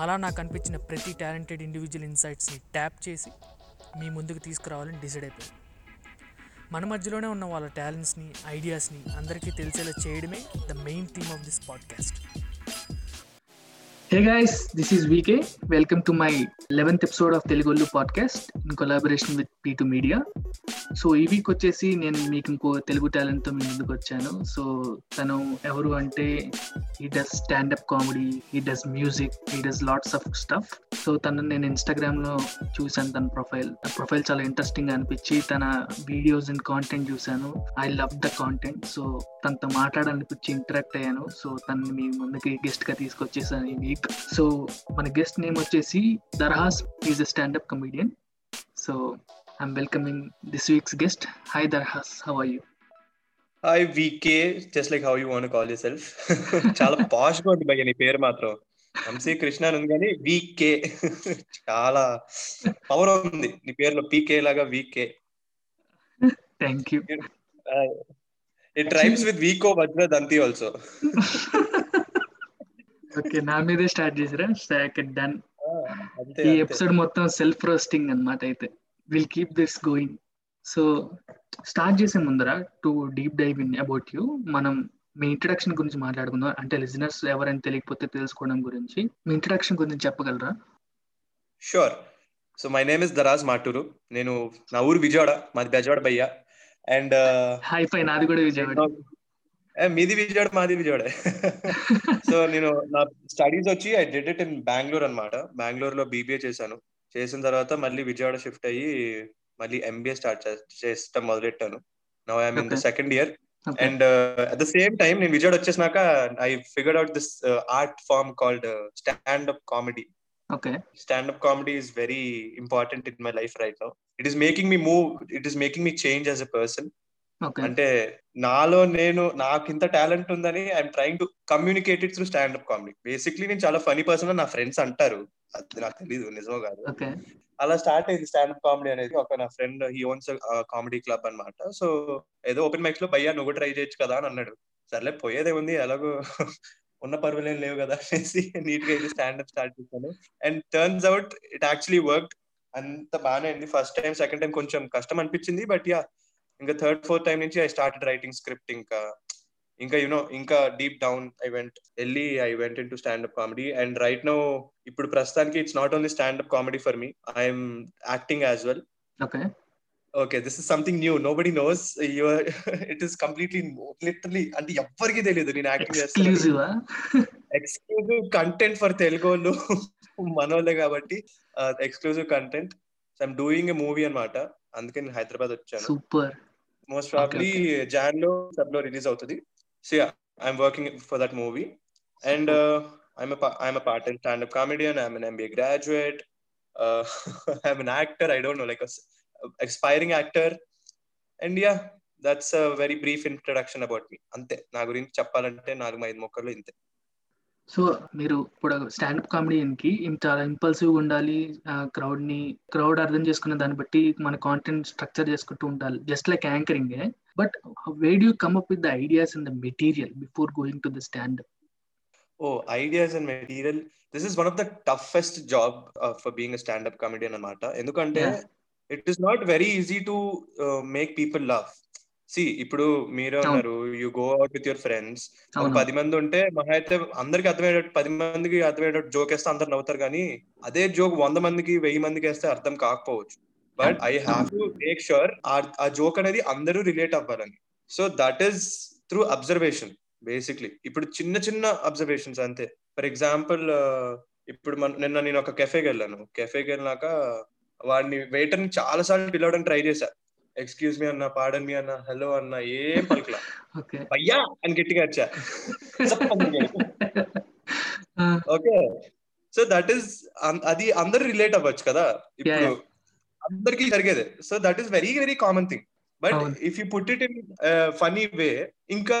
అలా నాకు అనిపించిన ప్రతి టాలెంటెడ్ ఇండివిజువల్ ఇన్సైట్స్ని ట్యాప్ చేసి మీ ముందుకు తీసుకురావాలని డిసైడ్ అయిపోయింది మన మధ్యలోనే ఉన్న వాళ్ళ టాలెంట్స్ని ఐడియాస్ని అందరికీ తెలిసేలా చేయడమే the main theme of this podcast. Hey guys, this is VK. Welcome to my 11th episode of Telugu podcast in collaboration with P two media so ఈ వీక్ వచ్చేసి నేను మీకు ఇంకో తెలుగు టాలెంట్తో మీ ముందుకు వచ్చాను. సో తను ఎవరు అంటే he does stand up comedy he does music he does lots of stuff so తను నేను ఇన్స్టాగ్రామ్లో చూశాను తన ప్రొఫైల్ ప్రొఫైల్ చాలా ఇంట్రెస్టింగ్ అనిపించి తన వీడియోస్ అండ్ కాంటెంట్ చూశాను. I love the content so తనతో మాట్లాడాలనిపించి ఇంటరాక్ట్ అయ్యాను. సో తనని మీ ముందుకి గెస్ట్గా తీసుకొచ్చేసాను ఈ వీక్ సో మన గెస్ట్ నేమ్ వచ్చేసి Darhas is a stand up comedian so I'm welcoming this week's guest hi Darhas how are you hi VK just like how you want call yourself చాలా పాష్గా ఉంది భయ్య నీ పేరు మాత్రం. వంశీ కృష్ణ అని ఉంది కానీ వికే చాలా పవర్ ఉంది. నీ పేరులో పీకే లాగా VK thank you it rhymes with Vicco Vajradanti also okay నా మీదే స్టార్ట్ చేసిరా? సెకండ్ డన్ ఈ. ఎపిసోడ్ మొత్తం సెల్ఫ్ రోస్టింగ్ అన్నమాట అయితే. Will keep this going so start చేసే ముందర to deep dive in about you మనం మీ ఇంట్రడక్షన్ గురించి మాట్లాడుకుందాం. అంటే లిజనర్స్ ఎవరైనా తెలియకపోతే తెలుసుకోవడం గురించి. మీ ఇంట్రడక్షన్ గురించి చెప్పగలరా? Sure so my name is Daraj Maturu నేను నా ఊరు విజయవాడ మాది బెజవాడ భయ్య. అండ్ హై ఫై నాది కూడా విజయవాడ. మీది విజయవాడ మాది విజయవాడ సో నేను నా స్టడీస్ వచ్చి I did it in Bengaluru అనమాట బెంగళూరు లో బీబీఏ చేశాను చేసిన తర్వాత మళ్ళీ విజయవాడ షిఫ్ట్ అయ్యి మళ్ళీ ఎంబీఏ స్టార్ట్ చేస్తాం మొదలెట్టాను no I'm in the. Second year. And at the same time నేను Vijayawada వచ్చేసినాక I figured out this art form called stand up comedy okay stand up comedy is very important in my life right now. It is making me move. It is making me change as a person. అంటే నాలో నేను నాకు ఇంత talent ఉందని I'm trying to communicate it through stand up comedy. Basically నేను చాలా funny person నా friends అంటారు. అది నాకు తెలియదు నిజమో కాదు. అలా స్టార్ట్ అయింది స్టాండప్ కామెడీ అనేది. ఒక నా friend he owns comedy club అన్నమాట. సో ఏదో ఓపెన్ మైక్స్లో భయ్యా నువ్వు ట్రై చేయొచ్చు కదా అని అన్నాడు. సర్లే పోయేదే ఉంది ఎలాగో ఉన్న పరువులేం లేవు కదా అనేసి నీట్గా స్టాండప్ స్టార్ట్ చేశాను. And turns out it actually work అంత బాగానే అయింది. ఫస్ట్ టైం సెకండ్ టైం కొంచెం కష్టం అనిపించింది. బట్ యా ఇంకా థర్డ్ ఫోర్త్ టైం నుంచి ఐ స్టార్టెడ్ రైటింగ్ స్క్రిప్ట్ ఇంకా. ఇంకా యునో ఇంకా డీప్ డౌన్ ఐ వెంట్ వెళ్ళి I went in to stand up comedy and right now ఇప్పుడు ప్రస్తుతానికి it's not only stand up comedy for me I'm acting as well okay okay this is something new nobody knows your it is completely literally అంటే ఎవ్వరికి తెలియదు నేను acting చేస్తాను ఎక్స్క్లూజివా content for Telugu వాళ్ళు మనోళ్ళే కాబట్టి exclusive content I'm doing a movie అన్నమాట. అందుకే నేను హైదరాబాద్ వచ్చాను. సూపర్ మోస్ట్ ప్రాబ్లీ జాన్లో సబ్లో రిలీజ్ అవుతుంది. So yeah I'm working for that movie and I'm I'm part time stand up comedian I'm an MBA graduate I'm actor I don't know like expiring actor and yeah that's a very brief introduction about me అంతే. నా గురించి చెప్పాలంటే నాలుగు ఐదు మొక్కలు ఇంతే. So మీరు ఇప్పుడు స్టాండప్ కామెడియన్కి చాలా ఇంపల్సివ్ ఉండాలి క్రౌడ్ని క్రౌడ్ అర్థం చేసుకున్న దాన్ని బట్టి మన కాంటెంట్ స్ట్రక్చర్ చేసుకుంటూ ఉండాలి. Just like anchoring. But we do come up with the ideas in the material before going to the stand ideas and material. This is one of the toughest job uh, for being a stand-up comedian అన్నమాట. ఎందుకంటే. It is not very easy to make people love. See ఇప్పుడు మీరే. ఉన్నారు you go out with your friends పది మంది ఉంటే మహా అయితే అందరికి అర్థమయ్యేటట్టు పది మందికి అర్థమయ్యేటట్టు జోక్ వేస్తే అందరు నవ్వుతారు కానీ అదే జోక్ వంద మందికి వెయ్యి మందికి వేస్తే అర్థం కాకపోవచ్చు. But I have to make sure ఆ జోక్ అనేది అందరూ రిలేట్ అవ్వాలని. So that is through observation basically ఇప్పుడు చిన్న చిన్న అబ్జర్వేషన్స్ అంతే. ఫర్ ఎగ్జాంపుల్ ఇప్పుడు మన నిన్న నేను ఒక కెఫేకి వెళ్ళాను. కెఫేకి వెళ్ళినాక వాడిని వెయిటర్ని చాలా సార్లు పిలవడానికి ట్రై చేశా. ఎక్స్క్యూజ్ మీ అన్న పాడన్ మీ అన్న హలో అన్న ఏం పలకలా. అయ్యా అని గట్టిగా వచ్చా ఓకే. సో దట్ ఈస్ అది అందరు రిలేట్ అవ్వచ్చు కదా? ఇప్పుడు. అందరికి జరిగేదే. So that is very very common thing but. If you put it in funny way ఇంకా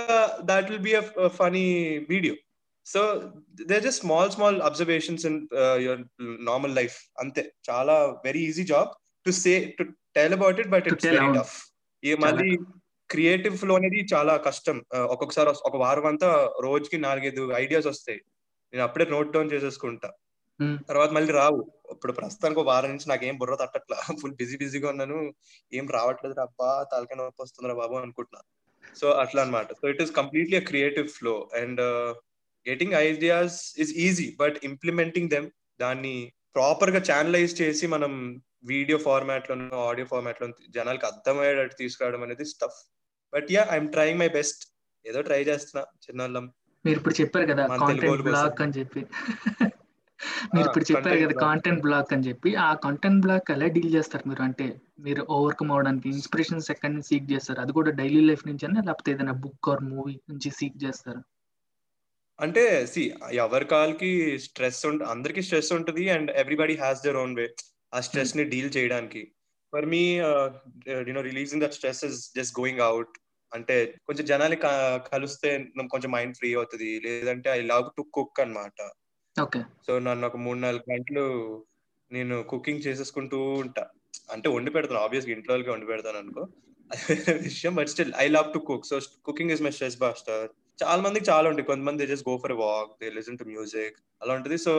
that will be a funny video so they just small small observations in your normal life అంతే. చాలా very easy job to say to tell about it but it's very. Tough ఈ మళ్ళీ creative flow అనేది చాలా కష్టం. ఒక్కొక్కసారి ఒక వారం అంతా రోజుకి నాలుగైదు ఐడియాస్ వస్తాయి. నేను అప్పుడే నోట్ డౌన్ చేసేసుకుంటా. Hmm. తర్వాత మళ్ళీ రావు. ఇప్పుడు ప్రస్తుతానికి ఒక వారం నుంచి నాకేం బుర్ర తట్టట్లా. ఫుల్ బిజీ బిజీగా ఉన్నాను. ఏం రావట్లేదు అబ్బా తలకాయ నొప్పి వస్తుందిరా బాబు అనుకుంటున్నా. సో అట్లా అన్నమాట. So it is completely a creative flow and getting ideas is easy but implementing them దాన్ని ప్రాపర్గా ఛానలైజ్ చేసి మనం వీడియో ఫార్మాట్ లోను ఆడియో ఫార్మాట్లో జనాలకు అర్థమయ్యేటట్టు తీసుకురావడం అనేది stuff but yeah I'm trying my best ఏదో ట్రై చేస్తున్నా చిన్నోళ్ళం. మీరు ఇప్పుడు చెప్పారు కదా కాంటెంట్. బ్లాక్ అని చెప్పి. మీరు ఇప్పుడు చెప్పారు కదా. కాంటెంట్ బ్లాక్ అని చెప్పి. ఆ కాంటెంట్ బ్లాక్ ఎలా డీల్ చేస్తారు మీరు? అంటే మీరు ఓవర్కమ్ అవడానికి ఇన్స్పిరేషన్స్ ఎక్కడి నుంచి సీక్ చేస్తారు. అది కూడా డైలీ లైఫ్ నుంచి అయినా లేకపోతే ఏదైనా బుక్ ఆర్ మూవీ నుంచి సీక్ చేస్తారు? అంటే సి ఎవరి కాల్కి స్ట్రెస్ ఉంట అందరికి స్ట్రెస్ ఉంటుంది and everybody has their own way ఆ స్ట్రెస్ని డీల్ చేయడానికి. For me you know releasing that stress is just going out అంటే కొంచెం జనాలు కలిస్తే కొంచెం మైండ్ ఫ్రీ అవుతుంది. లేదంటే ఐ లవ్ టు కుక్ అన్నమాట. ఓకే సో నన్ను ఒక మూడు నాలుగు గంటలు నేను కుకింగ్ చేసేసుకుంటూ ఉంటా. అంటే వండి పెడతాను. ఆబ్వియస్గా ఇంట్లో వాళ్ళకి వండి పెడతాను అనుకో. అది విషయం. But still I love to cook so cooking is my stress buster చాలా మందికి చాలా ఉంటాయి. కొంతమంది just go for walk they listen to music అలా ఉంటుంది. సో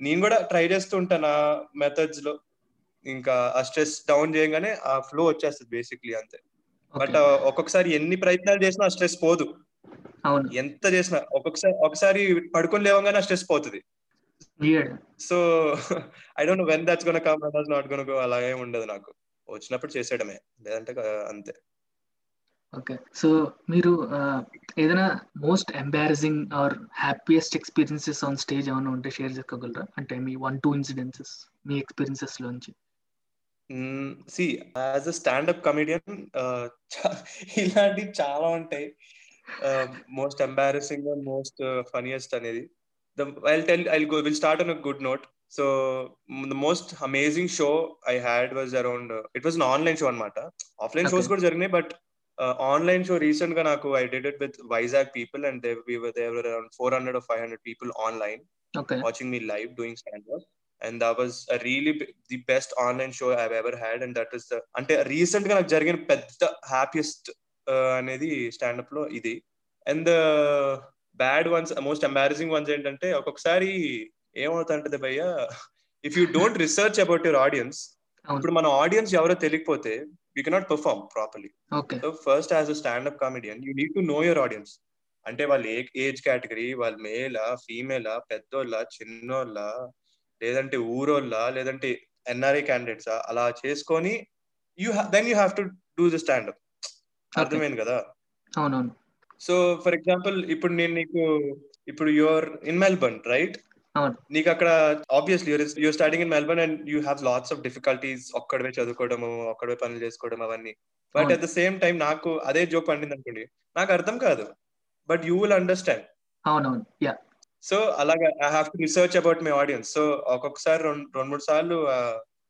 నేను కూడా ట్రై చేస్తూ ఉంటాను నా మెథడ్స్లో. ఇంకా ఆ స్ట్రెస్ డౌన్ చేయగానే ఆ ఫ్లో వచ్చేస్తుంది బేసిక్లీ అంతే. బట్ ఒక్కొక్కసారి ఎన్ని ప్రయత్నాలు చేసినా ఆ స్ట్రెస్ పోదు. అవును. ఎంత చేసినా ఒక్కొక్కసారి ఒకసారి పడుకొని లేవగానే ఆ స్ట్రెస్ పోతుంది. So I don't know when that's gonna come that's not gonna go అలా ఏం ఉండదు నాకు. వచ్చినప్పుడు చేసేయడమే. లేదంటే అంతే. ఓకే. సో మీరు ఏదైనా most embarrassing or happiest experiences on stage ఏమైనా ఉంటే షేర్ చేసుకోగలరా? అంటే మీ వన్ టూ ఇన్సిడెన్సెస్ మీ ఎక్స్పీరియన్సెస్ లోంచి. See as a stand up comedian ఇలాంటివి చాలా ఉంటాయి. Most embarrassing and most funniest అనేది. I tell I go will start on a good note so the most amazing show I had was around it was online show అనమాట offline shows Okay. కూడా జరిగినాయి but online show రీసెంట్గా నాకు I did it with Vizag people and there were around four hundred five hundred people online okay watching me live doing stand up and that was a really b- the best online show I've ever had and that is the అంటే రీసెంట్గా నాకు జరిగిన పెద్ద happiest అనేది స్టాండప్లో ఇది. And bad ones most embarrassing ones ఏంటంటే ఒక్కొక్కసారి ఏమవుతుంటది భయ్య if you don't research about your audience. ఇప్పుడు మన ఆడియన్స్ ఎవరో తెలియకపోతే we cannot perform properly so first as a stand up comedian you need to know your audience అంటే వాళ్ళు ఏ ఏజ్ కేటగిరీ వాళ్ళు మేలా ఫీమేలా పెద్దోళ్ళ చిన్నోళ్ళ లేదంటే ఊరోళ్ళ లేదంటే ఎన్ఆర్ఐ క్యాండిడేట్స్ అలా చేసుకొని you then you have to do the stand up అర్థమైంది కదా? అవునవును. సో ఫర్ ఎగ్జాంపుల్ ఇప్పుడు నేను నీకు ఇప్పుడు యువర్ ఇన్ మెల్బర్న్ రైట్. నీకు అక్కడ obviously you're starting in Melbourne and you have lots of difficulties ఒక్కడవే చదువుకోవడము ఒక్కడవే పనులు చేసుకోవడం అవన్నీ. But. At the same time నాకు అదే జోక్ పండింది అనుకోండి నాకు అర్థం కాదు. బట్ యూ విల్ అండర్స్టాండ్ అవునవును. యా సో అలాగా I have to research about my audience so ఒక్కొక్కసారి రెండు రెండు మూడు సార్లు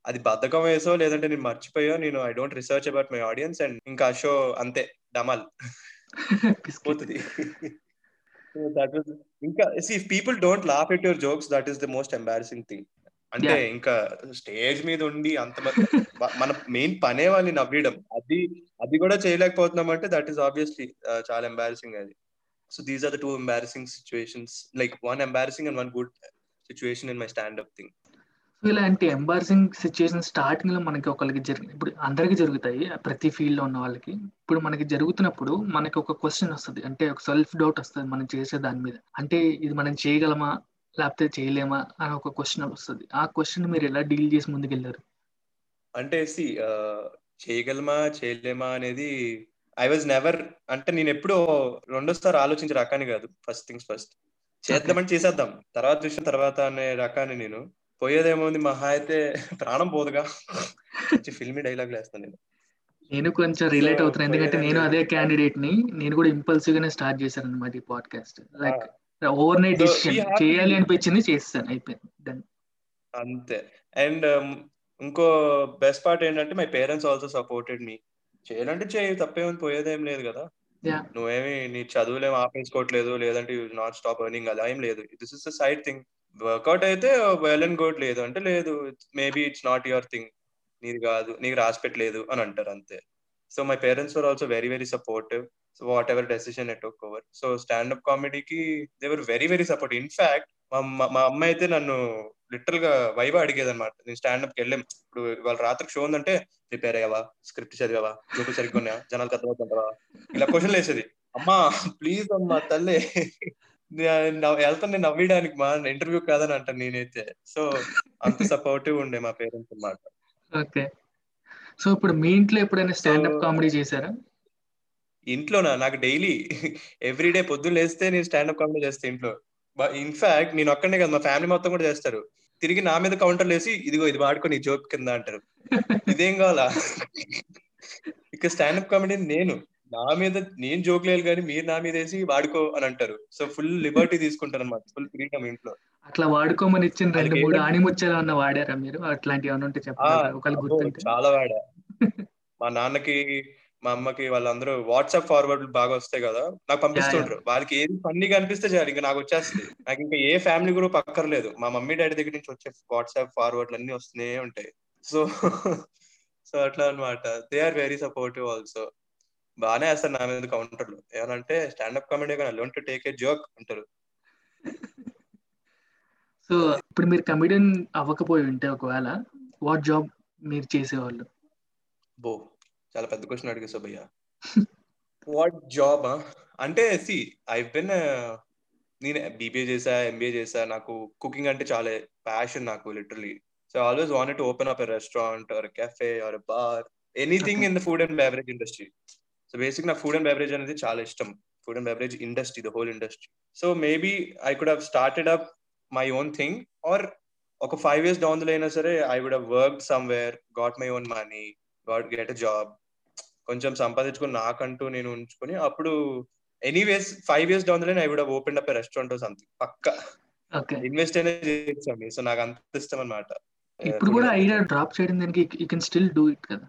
అది బద్ధకం వేసో లేదంటే నేను మర్చిపోయో నేను I don't research about my audience and ఇంకా షో అంతే డమాల్ పోతుంది. దట్ వాజ్ ఇంకా if people don't laugh at your jokes that is the most embarrassing thing అంటే. ఇంకా స్టేజ్ మీద ఉండి అంత మన మెయిన్ పనే వాళ్ళని నవ్వడం అది అది కూడా చేయలేకపోతున్నాం అంటే దట్ ఈస్ ఆబ్వియస్లీ చాలా ఎంబారసింగ్ అది. So these are the two embarrassing situations like one embarrassing and one good situation in my stand up thing so ఇలాంటి ఎంబారసింగ్ సిచ్యుయేషన్ స్టార్టింగ్లో మనకి ఒకరికి జరిగి ఇప్పుడు అందరికి జరుగుతాయి ప్రతి ఫీల్డ్లో ఉన్న వాళ్ళకి. ఇప్పుడు మనకి జరుగుతున్నప్పుడు మనకి ఒక క్వశ్చన్ వస్తుంది. అంటే ఒక సెల్ఫ్ డౌట్ వస్తుంది మనం చేసే దాని మీద. అంటే ఇది మనం చేయగలమా లేకపోతే చేయలేమా అని ఒక క్వశ్చన్ వస్తుంది. ఆ క్వశ్చన్ మీరు ఎలా డీల్ చేసి ముందుకెళ్ళారు అంటే చేయగలమా చేయలేమా అనేది ఐ వాజ్ నెవర్ అంటే నేను ఎప్పుడూ రెండోసారి ఆలోచించే రకాన్ని కాదు. ఫస్ట్ థింగ్స్ ఫస్ట్ చేద్దామని చేసేద్దాం. తర్వాత విషయం తర్వాత అనే రకాన్ని నేను. పోయేదేమోంది మహా అయితే ప్రాణం పోదుగా. మంచి ఫిల్మీ డైలాగ్ వేస్తాను నేను. నేను కొంచెం రిలేట్ అవుతున్నాను ఎందుకంటే నేను అదే క్యాండిడేట్ని నేను కూడా ఇంపల్సివ్ గానే స్టార్ట్ చేశాను అనమాట ఈ podcast like overnight decision చేయాలి అనిపించింది చేస్తాను అయిపోయింది. అంతే. అండ్ ఇంకో బెస్ట్ పార్ట్ ఏంటంటే my parents also supported me చేయాలంటే చేయి తప్పేమని పోయేదేం లేదు కదా. నువ్వేమి నీ చదువులేం ఆపేసుకోవట్లేదు లేదంటే యూ నాట్ స్టాప్ ఎర్నింగ్ అలా ఏం లేదు. This is side thing. Work out అయితే వెల్ అండ్ గుడ్ లేదు అంటే లేదు. Maybe it's not your thing. నీది కాదు నీకు రాసి పెట్టలేదు అని అంటారు అంతే. So my parents were also very very supportive. So whatever decision at over. So stand up కామెడీకి they were very very support in fact మా మా అమ్మ అయితే నన్ను లిటరల్గా వైవ అడిగేది అనమాట నేను స్టాండప్కి వెళ్ళాం. ఇప్పుడు వాళ్ళ రాత్రికి షో ఉందంటే ప్రిపేర్ అయ్యావా? స్క్రిప్ట్ చదివావా? జోకులు సరిగ్గా ఉన్నాయా? జనాలకు అర్థమవుతుంటావా ఇలా క్వశ్చన్ వేసేది అమ్మా ప్లీజ్ అమ్మా తల్లి. వెళ్తాను నేను నవ్వడానికి మా ఇంటర్వ్యూ కాదని అంటాను నేనైతే. సో అంత సపోర్టివ్ ఉండే మా పేరెంట్స్ అన్నమాట. ఓకే. సో ఇప్పుడు మీ ఇంట్లో ఎప్పుడైనా స్టాండప్ కామెడీ చేశారా? ఇంట్లోనా? నాకు డైలీ ఎవ్రీ డే పొద్దున్న లేస్తే నేను స్టాండప్ కామెడీ చేస్తా ఇంట్లో. ఇన్ఫాక్ట్ నేను ఒక్కనే కదా మా ఫ్యామిలీ మొత్తం కూడా చేస్తారు. తిరిగి నా మీద కౌంటర్ వేసి ఇదిగో ఇది వాడుకొని జోక్ కింద అంటారు. ఇదేం కావాలా? ఇక స్టాండప్ కామెడీ నేను నా మీద నేను జోక్ లేదు కానీ మీరు నా మీద వేసి వాడుకో అని అంటారు. సో ఫుల్ లిబర్టీ తీసుకుంటారు అనమాట ఫుల్ ఫ్రీడమ్ ఇంట్లో. అట్లా వాడుకోమని ఇచ్చిన రెండు మూడు ఏమన్నా వాడారా మీరు? అట్లాంటివి ఏమన్నా ఉంటే గుర్తుంటే. చాలా వాడా. మా నాన్నకి మా అమ్మకి వాళ్ళందరూ వాట్సాప్ ఫార్వర్డ్ బాగా వస్తాయి కదా నాకు పంపిస్తుంటారు వాళ్ళకి ఏది ఫన్నీగా అనిపిస్తే చాలు ఇంకా నాకు వచ్చేస్తుంది. నాకు ఇంకా ఏ ఫ్యామిలీ గ్రూప్ అక్కర్లేదు. మా మమ్మీ డాడీ దగ్గర నుంచి వచ్చే వాట్సాప్ ఫార్వర్డ్లు అన్ని వస్తూనే ఉంటాయి. సో సో అట్లా అన్నమాట. They are very supportive also బాగానే వేస్తారు నా మీద కౌంటర్లు ఏమనంటే స్టాండప్ కామెడీ కానీ learn to take a joke అంటారు. సో ఇప్పుడు మీరు కమెడియన్ అవ్వకపోయి ఉంటే ఒకవేళ వాట్ జాబ్ మీరు చేసేవాళ్ళు? బో చాలా పెద్ద క్వశ్చన్ అడిగేసా భయ్యా వాట్ జాబ్ అంటే సి ఐ బిన్ నేను బీబీఏ చేసా ఎంబీఏ చేసా నాకు కుకింగ్ అంటే చాలా ప్యాషన్ నాకు literally so always want to open up a restaurant or cafe or bar anything. In the food and beverage industry so basic నాకు food and beverage అనేది చాలా ఇష్టం. Food and beverage industry the whole industry so maybe I could have started up my own thing or ఒక five years down అయినా సరే I would work somewhere got my own money got get a job కొంచెం సంపాదించుకుని నాకంటూ నేను ఉంచుకొని అప్పుడు anyways five years down line I would open up restaurant something పక్క. ఇన్వెస్ట్ అనేది సో నాకు అంత ఇష్టం అనమాట ఇప్పుడు కూడా ఐడియా డ్రాప్ చేయడం దానికి you can still do it కదా.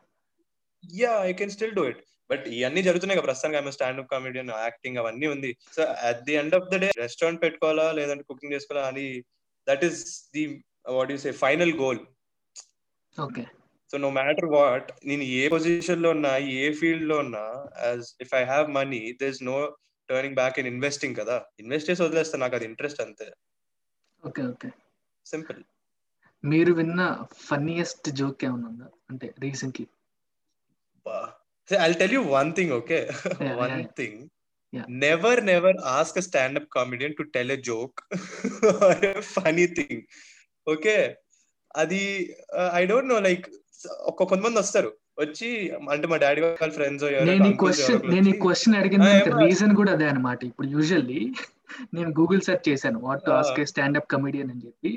Yeah I can still do it but ఇవన్నీ జరుగుతున్నాయి కదా ప్రస్తుతానికి. ఆమె స్టాండప్ కామెడియన్ యాక్టింగ్ అవన్నీ ఉంది. So at the end of the day restaurant పెట్టుకోవాలా లేదంటే కుకింగ్ చేసుకోవాలా అని that is the what you say final goal okay so no matter what నేను ఏ పొజిషన్లో ఉన్నా ఏ ఫీల్డ్లో ఉన్నా as if I have money there is no turning back in investing కదా. ఇన్వెస్ట్ చేసి వదిలేస్తా నాకు అది ఇంట్రెస్ట్ అంతే. ఓకే ఓకే సింపుల్ మీరు విన్న ఫన్నీయెస్ట్ జోక్ ఏమైనా ఉందా? అంటే recently I tell you one thing okay one. Thing. Never never ask a standup comedian to tell a joke funny thing okay అది ఐ డోంట్ నో లైక్ ఒక కొంతమంది వస్తారు వచ్చి అంటే మా డాడీ వాళ్ళ ఫ్రెండ్స్ నేను ఈ క్వశ్చన్ నేను ఈ క్వశ్చన్ అడిగిన. రీజన్ కూడా అదే అనమాట ఇప్పుడు యూజువల్లీ నేను గూగుల్ సెర్చ్ చేశాను what to. Ask standup comedian అని చెప్పి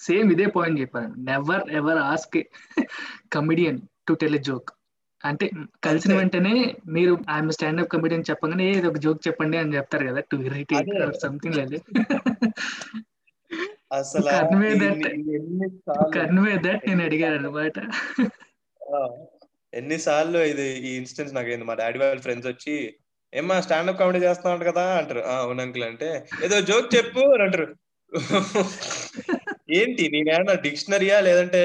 సేమ్ ఇదే పాయింట్ చెప్పాను never ever ask comedian to tell a joke అంటే కలిసిన. వెంటనే మీరు ఐఎమ్ స్టాండప్ కమెడియన్ చెప్పగానే ఏదో ఒక జోక్ చెప్పండి అని చెప్తారు కదా టు ఇరిటేట్. సంథింగ్ లేదు అసలు నేను అడిగాను అనమాట ఎన్నిసార్లు ఇది ఈ ఇన్స్టెన్స్ నాకైంది మా డాడీ వాళ్ళ ఫ్రెండ్స్ వచ్చి ఏమ్మా స్టాండప్ కామెడీ చేస్తున్నావు కదా అంటారు. "ఆ, అవును అంకుల్ అంటే. ఏదో జోక్ చెప్పు అని అంటారు. ఏంటి నేనేమన్నా డిక్షనరీయా లేదంటే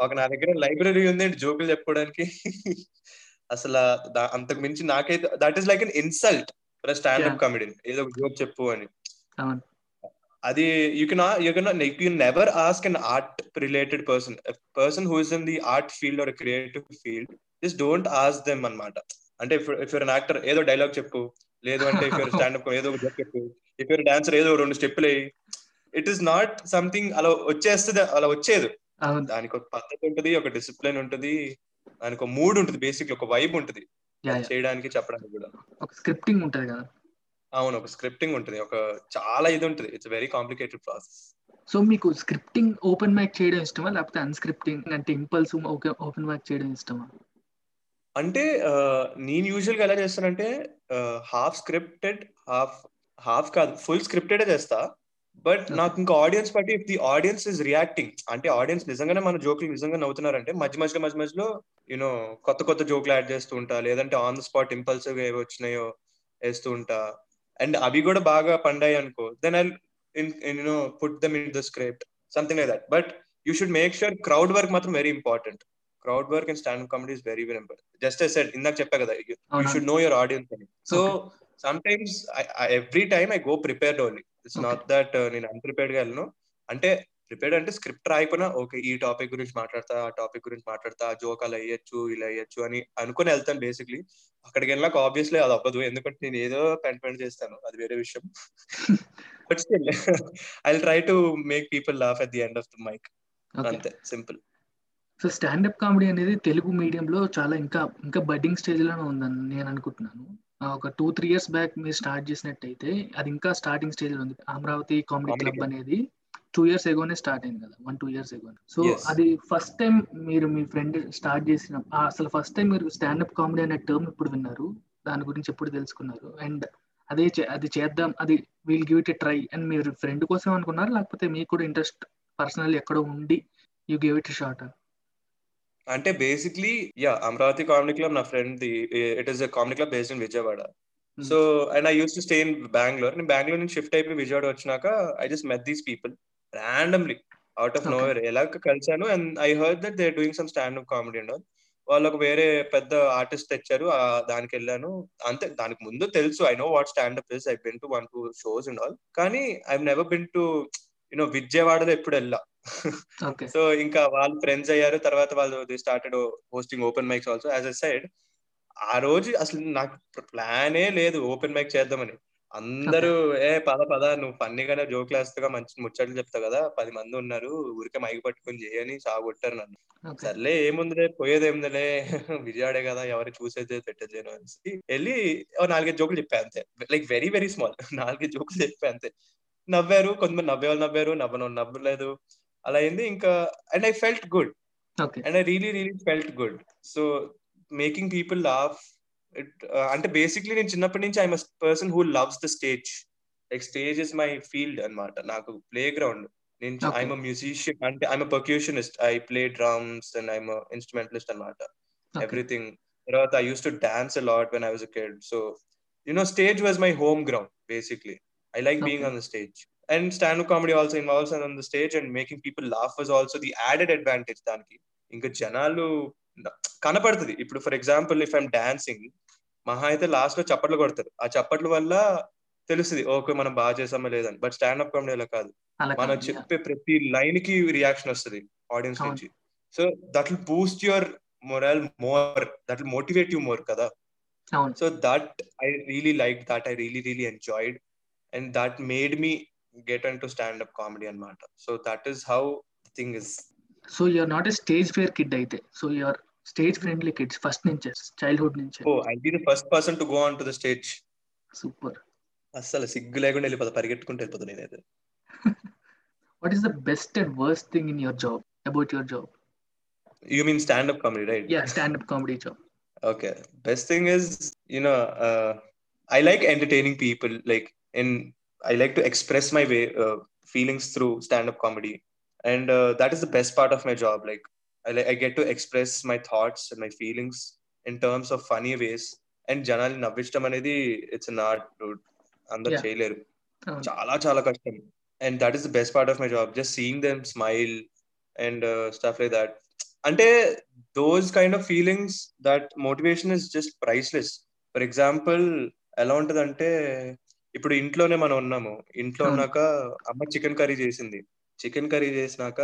ఒక నా దగ్గర లైబ్రరీ ఉంది ఏంటి జోకులు చెప్పుకోవడానికి? అసలు అంతకు మించి నాకైతే that is like an insult for standup. Comedy ఏదో ఒక జోక్ చెప్పు అని. అది you can you can you never ask an art related person person who is in the art field or creative field just don't ask them అన్నమాట. అంటే if your an actor ఏదో dialogue చెప్పు. లేదు అంటే if you're standup ఏదో ఒక చెప్పు. If you're dancer ఏదో రెండు స్టెప్పులు ఇట్ ఈస్ నాట్ సంథింగ్ అలా వచ్చేస్తుంది అలా వచ్చేది. దానికి ఒక పద్ధతి ఉంటుంది ఒక డిసిప్లిన్ ఉంటుంది దానికి ఒక మూడ్ ఉంటుంది బేసిక్ ఒక వైబ్ ఉంటుంది. చేయడానికి చెప్పడానికి కూడా. ఒక స్క్రిప్టింగ్ ఉంటది కదా. అవును ఒక స్క్రిప్టింగ్ ఉంటుంది. ఒక చాలా ఇది ఉంటుంది. It's very complicated process so మీకు స్క్రిప్టింగ్ ఓపెన్ మైక్ చేయడం ఇష్టమా? లేకపోతే అన్స్క్రిప్టింగ్ అంటే ఇంపల్స్ ఓపెన్ మైక్ చేయడం ఇష్టమా? అంటే నేను యూజువల్గా ఎలా చేస్తానంటే హాఫ్ స్క్రిప్టెడ్ హాఫ్ హాఫ్ కాదు ఫుల్ స్క్రిప్టెడ్ చేస్తా. బట్. నాకు ఇంకా ఆడియన్స్ బట్టి if the audience is reacting అంటే ఆడియన్స్ నిజంగానే మన జోకులు నిజంగా నవ్వుతున్నారంటే మధ్య మధ్యలో మధ్య మధ్యలో యూనో కొత్త కొత్త జోకులు యాడ్ చేస్తూ ఉంటా. లేదంటే ఆన్ ద స్పాట్ ఇంపల్సివ్ ఏవి వచ్చినాయో వేస్తూ ఉంటా. అండ్ అవి కూడా బాగా పండాయి అనుకో then I you know put them in the script something like that but you should make sure crowd work మాత్రం very important crowd work and stand comedy is very very important just said ఇందాక చెప్పా కదా you should know your audience అని so Okay. Sometimes every time I go prepared only it's. Not that నేను అన్ప్రిపేర్డ్గా వెళ్ళను. అంటే prepared అంటే script రాయకపోయినా ఓకే ఈ టాపిక్ గురించి మాట్లాడతా ఆ టాపిక్ గురించి మాట్లాడతా జోక్ అలా వేయచ్చు ఇలా వేయచ్చు అని అనుకుని వెళ్తాను బేసిక్లీ అక్కడికి వెళ్ళాక ఆబ్వియస్లీ అది అవ్వదు. ఎందుకంటే నేను ఏదో పెంట పెంట చేస్తాను. అది వేరే విషయం. But still I try to make people laugh at the end of the mic అంతే సింపుల్ సో స్టాండప్ కామెడీ అనేది తెలుగు మీడియంలో చాలా ఇంకా ఇంకా బడ్డింగ్ స్టేజ్లోనే ఉందని నేను అనుకుంటున్నాను. ఒక టూ త్రీ ఇయర్స్ బ్యాక్ మీరు స్టార్ట్ చేసినట్టయితే అది ఇంకా స్టార్టింగ్ స్టేజ్లో ఉంది. Amaravati comedy club. అనేది. టూ ఇయర్స్ ఎగోనే స్టార్ట్ అయింది కదా one two years ago so. అది ఫస్ట్ టైం మీరు మీ ఫ్రెండ్ స్టార్ట్ చేసిన అసలు ఫస్ట్ టైం మీరు స్టాండప్ కామెడీ అనే టర్మ్ ఇప్పుడు విన్నారు దాని గురించి ఎప్పుడు తెలుసుకున్నారు? అండ్ అదే అది చేద్దాం అది we'll give it a try and మీరు ఫ్రెండ్ కోసం అనుకున్నారు? లేకపోతే మీకు కూడా ఇంట్రెస్ట్ పర్సనల్ ఎక్కడో ఉండి యూ గివ్ ఇట్ షార్ట్ అంటే basically ya Amaravati comedy club నా friend the it is a comedy club based in Vijayawada so and I use to stay in Bengaluru నేను బెంగళూరు నుంచి షిఫ్ట్ అయిపోయి విజయవాడ వచ్చినాక I just met these people randomly out of. Nowhere ఎలా కలిసాను and I heard that they doing some stand up comedy and వాళ్ళకు వేరే పెద్ద artist తెచ్చారు దానికి వెళ్ళాను. అంతే దానికి ముందు తెలుసు I know what stand up is I been to one two shows and all కానీ I never been to you know విజయవాడలో ఎప్పుడు వెళ్ళా. సో ఇంకా వాళ్ళు ఫ్రెండ్స్ అయ్యారు తర్వాత వాళ్ళు the started hosting open mics also as a side ఆ రోజు అసలు నాకు ప్లానే లేదు ఓపెన్ మైక్ చేద్దామని. అందరూ ఏ పద పద నువ్వు ఫన్నీగానే జోకులు వేస్తాగా మంచి ముచ్చట్లు చెప్తావు కదా పది మంది ఉన్నారు ఊరికే మైక్ పట్టుకొని చేయని సాగొట్టారు నన్ను. సర్లే ఏముందిలే పోయేది ఏముందిలే విజయవాడే కదా ఎవరు చూసేది పెట్టేది అనేసి వెళ్ళి నాలుగైదు జోకులు చెప్పా అంతే. Like very very small. నాలుగైదు జోకులు చెప్పా అంతే. నవ్వారు కొంతమంది నవ్వే వాళ్ళు నవ్వారు నవ్వను నవ్వలేదు. అలా అయింది. ఇంకా and I felt good and I really really felt good so making people laugh అంటే బేసిక్లీ నేను చిన్నప్పటి నుంచి I'm person who loves the stage like stage is my field అన్నమాట. నాకు ప్లే గ్రౌండ్ నేను. ఐఎమ్ మ్యూజిషియన్ అంటే I'm percussionist I play drums and I'm instrumentalist అనమాట everything తర్వాత I use to dance lot when I was kid so you know stage was my home ground basically I like being. On the stage and stand comedy also involves on the stage and making people laugh was also the added advantage దానికి. ఇంకా జనాలు కనపడుతుంది. ఇప్పుడు for example if I'm dancing మహా అయితే లాస్ట్లో చప్పట్లు కొడతారు. ఆ చప్పట్ల వల్ల తెలుస్తుంది ఓకే మనం బాగా చేసామా లేదని బట్ స్టాండప్ కామెడీ అలా కాదు. మనం. చెప్పే ప్రతి లైన్కి రియాక్షన్ వస్తుంది ఆడియన్స్. నుంచి. So that will boost your morale more that will motivate you more కదా. So that I really like that I really really enjoyed and that made me get on to stand up comedy అనమాట so that is how thing is so you're not a stage fear kid అయితే. So you're stage friendly kids first నుంచే childhood నుంచే oh I be the first person to go on to the stage super అస్సలు సిగ్గు లేకుండా వెళ్ళిపోతా పరిగెట్టుకుంటూ వెళ్ళిపోతా నేనైతే what is the best and worst thing in your job about your job you mean stand up comedy right yeah standup comedy job Okay. Best thing is, you know, uh, I like entertaining people. Like, in I like to express my way uh, feelings through stand-up comedy, and uh, that is the best part of my job. Like, I I get to express my thoughts and my feelings in terms of funny ways. And జనాలు నవ్వించడం అనేది it's not అందరు. చేయలేరు. చాలా చాలా కష్టం. And that is the best part of my job just seeing them smile and stuff like that అంటే those kind of feelings that motivation is just priceless for example ఎలా ఉంటదంటే ఇప్పుడు ఇంట్లోనే మనం ఉన్నాము. ఇంట్లో. ఉన్నాక అమ్మ చికెన్ కర్రీ చేసింది. చికెన్ కర్రీ చేసినాక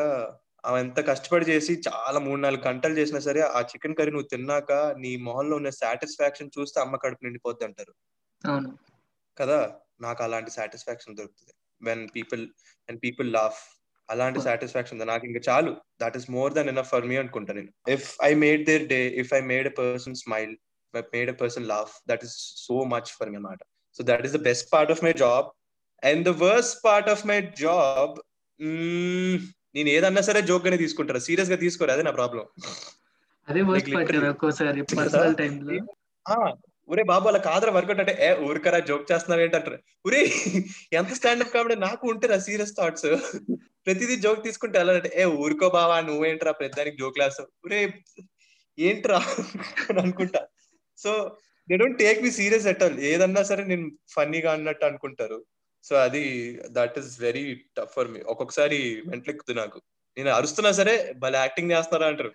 ఆమె ఎంత కష్టపడి చేసి చాలా మూడు నాలుగు గంటలు చేసినా సరే ఆ చికెన్ కర్రీ నువ్వు తిన్నాక నీ మొహంలో ఉన్న సాటిస్ఫాక్షన్ చూస్తే అమ్మ కడుపు నిండిపోద్ది అంటారు. అవును. కదా? నాకు అలాంటి సాటిస్ఫాక్షన్ దొరుకుతుంది. When people and people laugh అలాంటి. సాటిస్ఫాక్షన్ నాకు ఇంకా చాలు. That is more than enough for me అనుకుంటా నేను. If I made their day if I made a person smile made a person laugh that is so much for me అనమాట. So that is the best part of my job and the worst part of my job నేను ఏదన్నా సరే joke గానే తీసుకుంటారా? సీరియస్గా తీసుకోరు? అదే నా ప్రాబ్లం అదే ఒక్కోసారి పర్సనల్ ఒరే బాబు అలా కాదరా వర్కౌట్ అంటే ఏ ఊరికరా జోక్ చేస్తున్నారు ఏంటంటారు? ఒరే ఎంత స్టాండప్ కామెడీ నాకు ఉంటారా సీరియస్ థాట్స్ ప్రతిదీ జోక్ తీసుకుంటే ఎలా అంటే ఏ ఊరుకో బావా నువ్వేంట్రా ప్రతిదానికి జోక్ క్లాస్ ఒరే ఏంట్రా అని అనుకుంటా. So they don't take me serious at all ఏదన్నా సరే నేను ఫన్నీగా అన్నట్టు అనుకుంటారు. సో అది that is very tough for me ఒక్కొక్కసారి మెంట్లెక్కుతుంది నాకు. నేను అరుస్తున్నా సరే భలే యాక్టింగ్ చేస్తున్నారా అంటారు.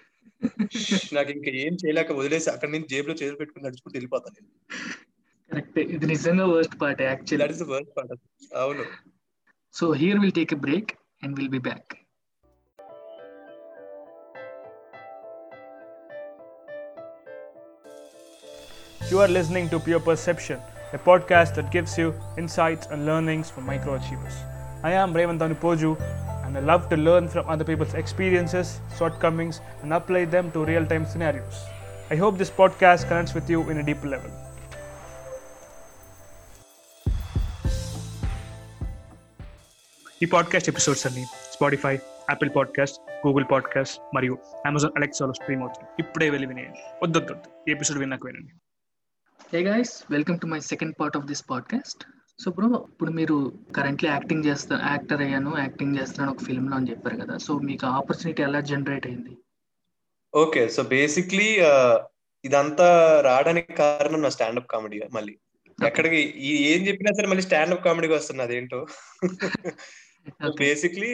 నాకు ఇంకా ఏం చేయలేక వదిలేసి అక్కడ నుంచి జేబులో చేతులు పెట్టుకుని నడుచుకుంటూ వెళ్ళిపోతాను నేను. కరెక్ట్ ఇది నిజంగా worst part that is worst part అవును. So here we'll take a break and we'll be back You are listening to Pure Perception, a podcast that gives you insights and learnings from microachievers. I am Raymond Poju, and I love to learn from other people's experiences, shortcomings, and apply them to real time scenarios. I hope this podcast connects with you in a deeper level. ఈ podcast episodes అన్ని Spotify Apple podcast Google podcast మరియు Amazon అలెక్సాలో stream అవుతుంది ఇప్పుడే వెళ్ళి వినేయండి వద్దొద్దు ఈ episode విన్నాక వినండి hey guys welcome to my second part of this podcast so bro ఇప్పుడు మీరు కరెంట్లీ యాక్టింగ్ చేస్తా యాక్టర్ అయ్యాను యాక్టింగ్ చేస్తున్నాను ఒక ఫిల్మ్లో అని చెప్పారు కదా. సో మీకు ఆపర్చునిటీ ఎలా జనరేట్ అయింది? ఓకే సో బేసిక్లీ ఇదంతా రావడానికి కారణం నా స్టాండప్ కామెడీ మళ్ళీ. ఎక్కడికి ఈ ఏం చెప్పినా సరే మళ్ళీ స్టాండప్ కామెడీకి వస్తుంది అదేంటో. Basically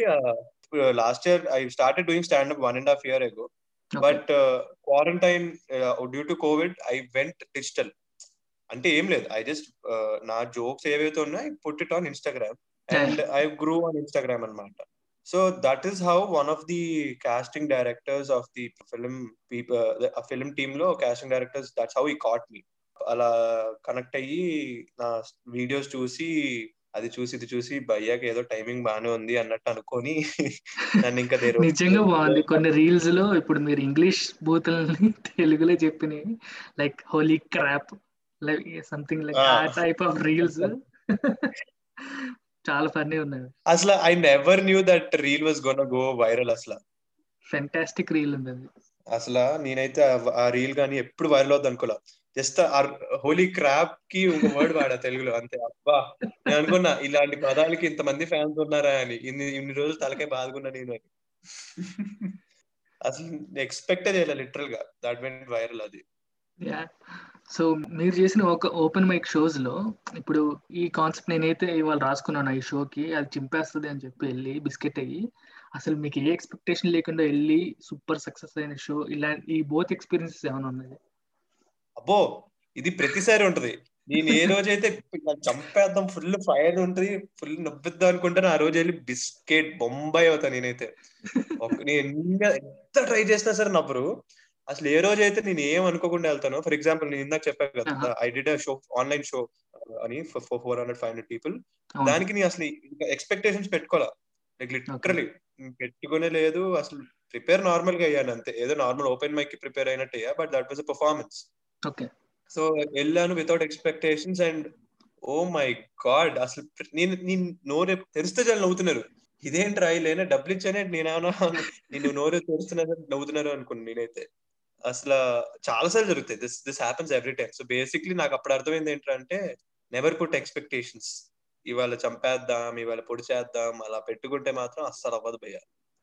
last year I started doing standup one and half year ago. But quarantine due to Covid I went digital అంటే ఏం లేదు. ఐ జస్ట్ నా జోక్స్ ఏవైతే ఉన్నాయో put it on Instagram and I grew on Instagram అనమాట so that is how one of the casting directors of the film film టీమ్లో casting directors that's how he caught me అలా connect అయ్యి నా videos చూసి అది చూసి ఇది చూసి భయ్యాకి ఏదో టైమింగ్ బాగానే ఉంది అన్నట్టు అనుకొని నన్ను ఇంకా నిజంగా బాగుంది. కొన్ని రీల్స్లో ఇప్పుడు మీరు ఇంగ్లీష్ బూతులని తెలుగులో చెప్పినవి like holy crap like something like ah. Type of reels చాలా ఫన్నీ ఉన్నాయి. అసలు I never knew that reel was gone go viral అసలు. ఫెంటాస్టిక్ రీల్ ఉంది అసలు నేనైతే ఆ- ఆ రీల్ గానీ ఎప్పుడు వైరల్ అవుద్ది అనుకోలే. జస్ట్ హోలీ క్రాప్కి ఒక వర్డ్ వాడా తెలుగులో అంతే. అబ్బా నేను అనుకున్నా ఇలాంటి పదాలకి ఇంతమంది ఫ్యాన్స్ ఉన్నారా అని. ఇన్ని ఇన్ని రోజులు తలకాయ బాదుకున్నా నేను అని. అసలు ఎక్స్పెక్ట్ చేయలే లిటరల్గా. దట్ వెంట్ వైరల్ అది. సో మీరు చేసిన ఒక ఓపెన్ మైక్ షోస్లో ఇప్పుడు ఈ కాన్సెప్ట్ నేనైతే ఇవాళ రాసుకున్నాను ఈ షోకి అది చింపేస్తుంది అని చెప్పి వెళ్ళి బిస్కెట్ అయ్యి అసలు మీకు ఏ ఎక్స్పెక్టేషన్ లేకుండా వెళ్ళి సూపర్ సక్సెస్ అయిన షో ఇలా ఈ బోత్ ఎక్స్పీరియన్సెస్ ఏమైనా ఉన్నాయి? అబ్బో! ఇది ప్రతిసారి ఉంటది. నేను ఏ రోజైతే చంపేద్దాం ఫుల్ ఫైర్ ఉంటది ఫుల్ నవ్విద్దాం అనుకుంటాను ఆ రోజు వెళ్ళి బిస్కెట్ బొంబాయి అవుతా నేనైతే. నేను ఎంత ట్రై చేసినా సరే నవ్వరు. అసలు ఏ రోజు అయితే నేను ఏం అనుకోకుండా వెళ్తాను ఫర్ ఎగ్జాంపుల్ నేను ఇందాక చెప్పాను కదా. I did show online show అని for four hundred five hundred people. దానికి నేను అసలు ఇంకా ఎక్స్పెక్టేషన్స్ పెట్టుకోవాలా లైక్ లిటరలీ పెట్టుకునే లేదు అసలు ప్రిపేర్ నార్మల్గా అయ్యాను అంతే. ఏదో నార్మల్ ఓపెన్ మైక్కి ప్రిపేర్ అయినట్టు అయ్యా but that was a performance okay. So వెళ్ళాను without expectations and oh my god అసలు నేను నేను నోరు తెరిస్తే చాలా నవ్వుతున్నారు. ఇదేంటి రాయిలేనా డబ్బులు ఇచ్చానే నేనేమన్నా నేను నోరు తెరుస్తున్నా నవ్వుతున్నారు అనుకున్నాను నేనైతే. అసలు చాలా సార్లు జరుగుతాయి. This this happens every time so basically నాకు అప్పుడు అర్థమైంది ఏంటంటే నెవర్ పుట్ ఎక్స్పెక్టేషన్స్ ఇవాళ చంపేద్దాం ఇవాళ పొడి చేద్దాం అలా పెట్టుకుంటే మాత్రం అస్సలు అవ్వదు భయ్య.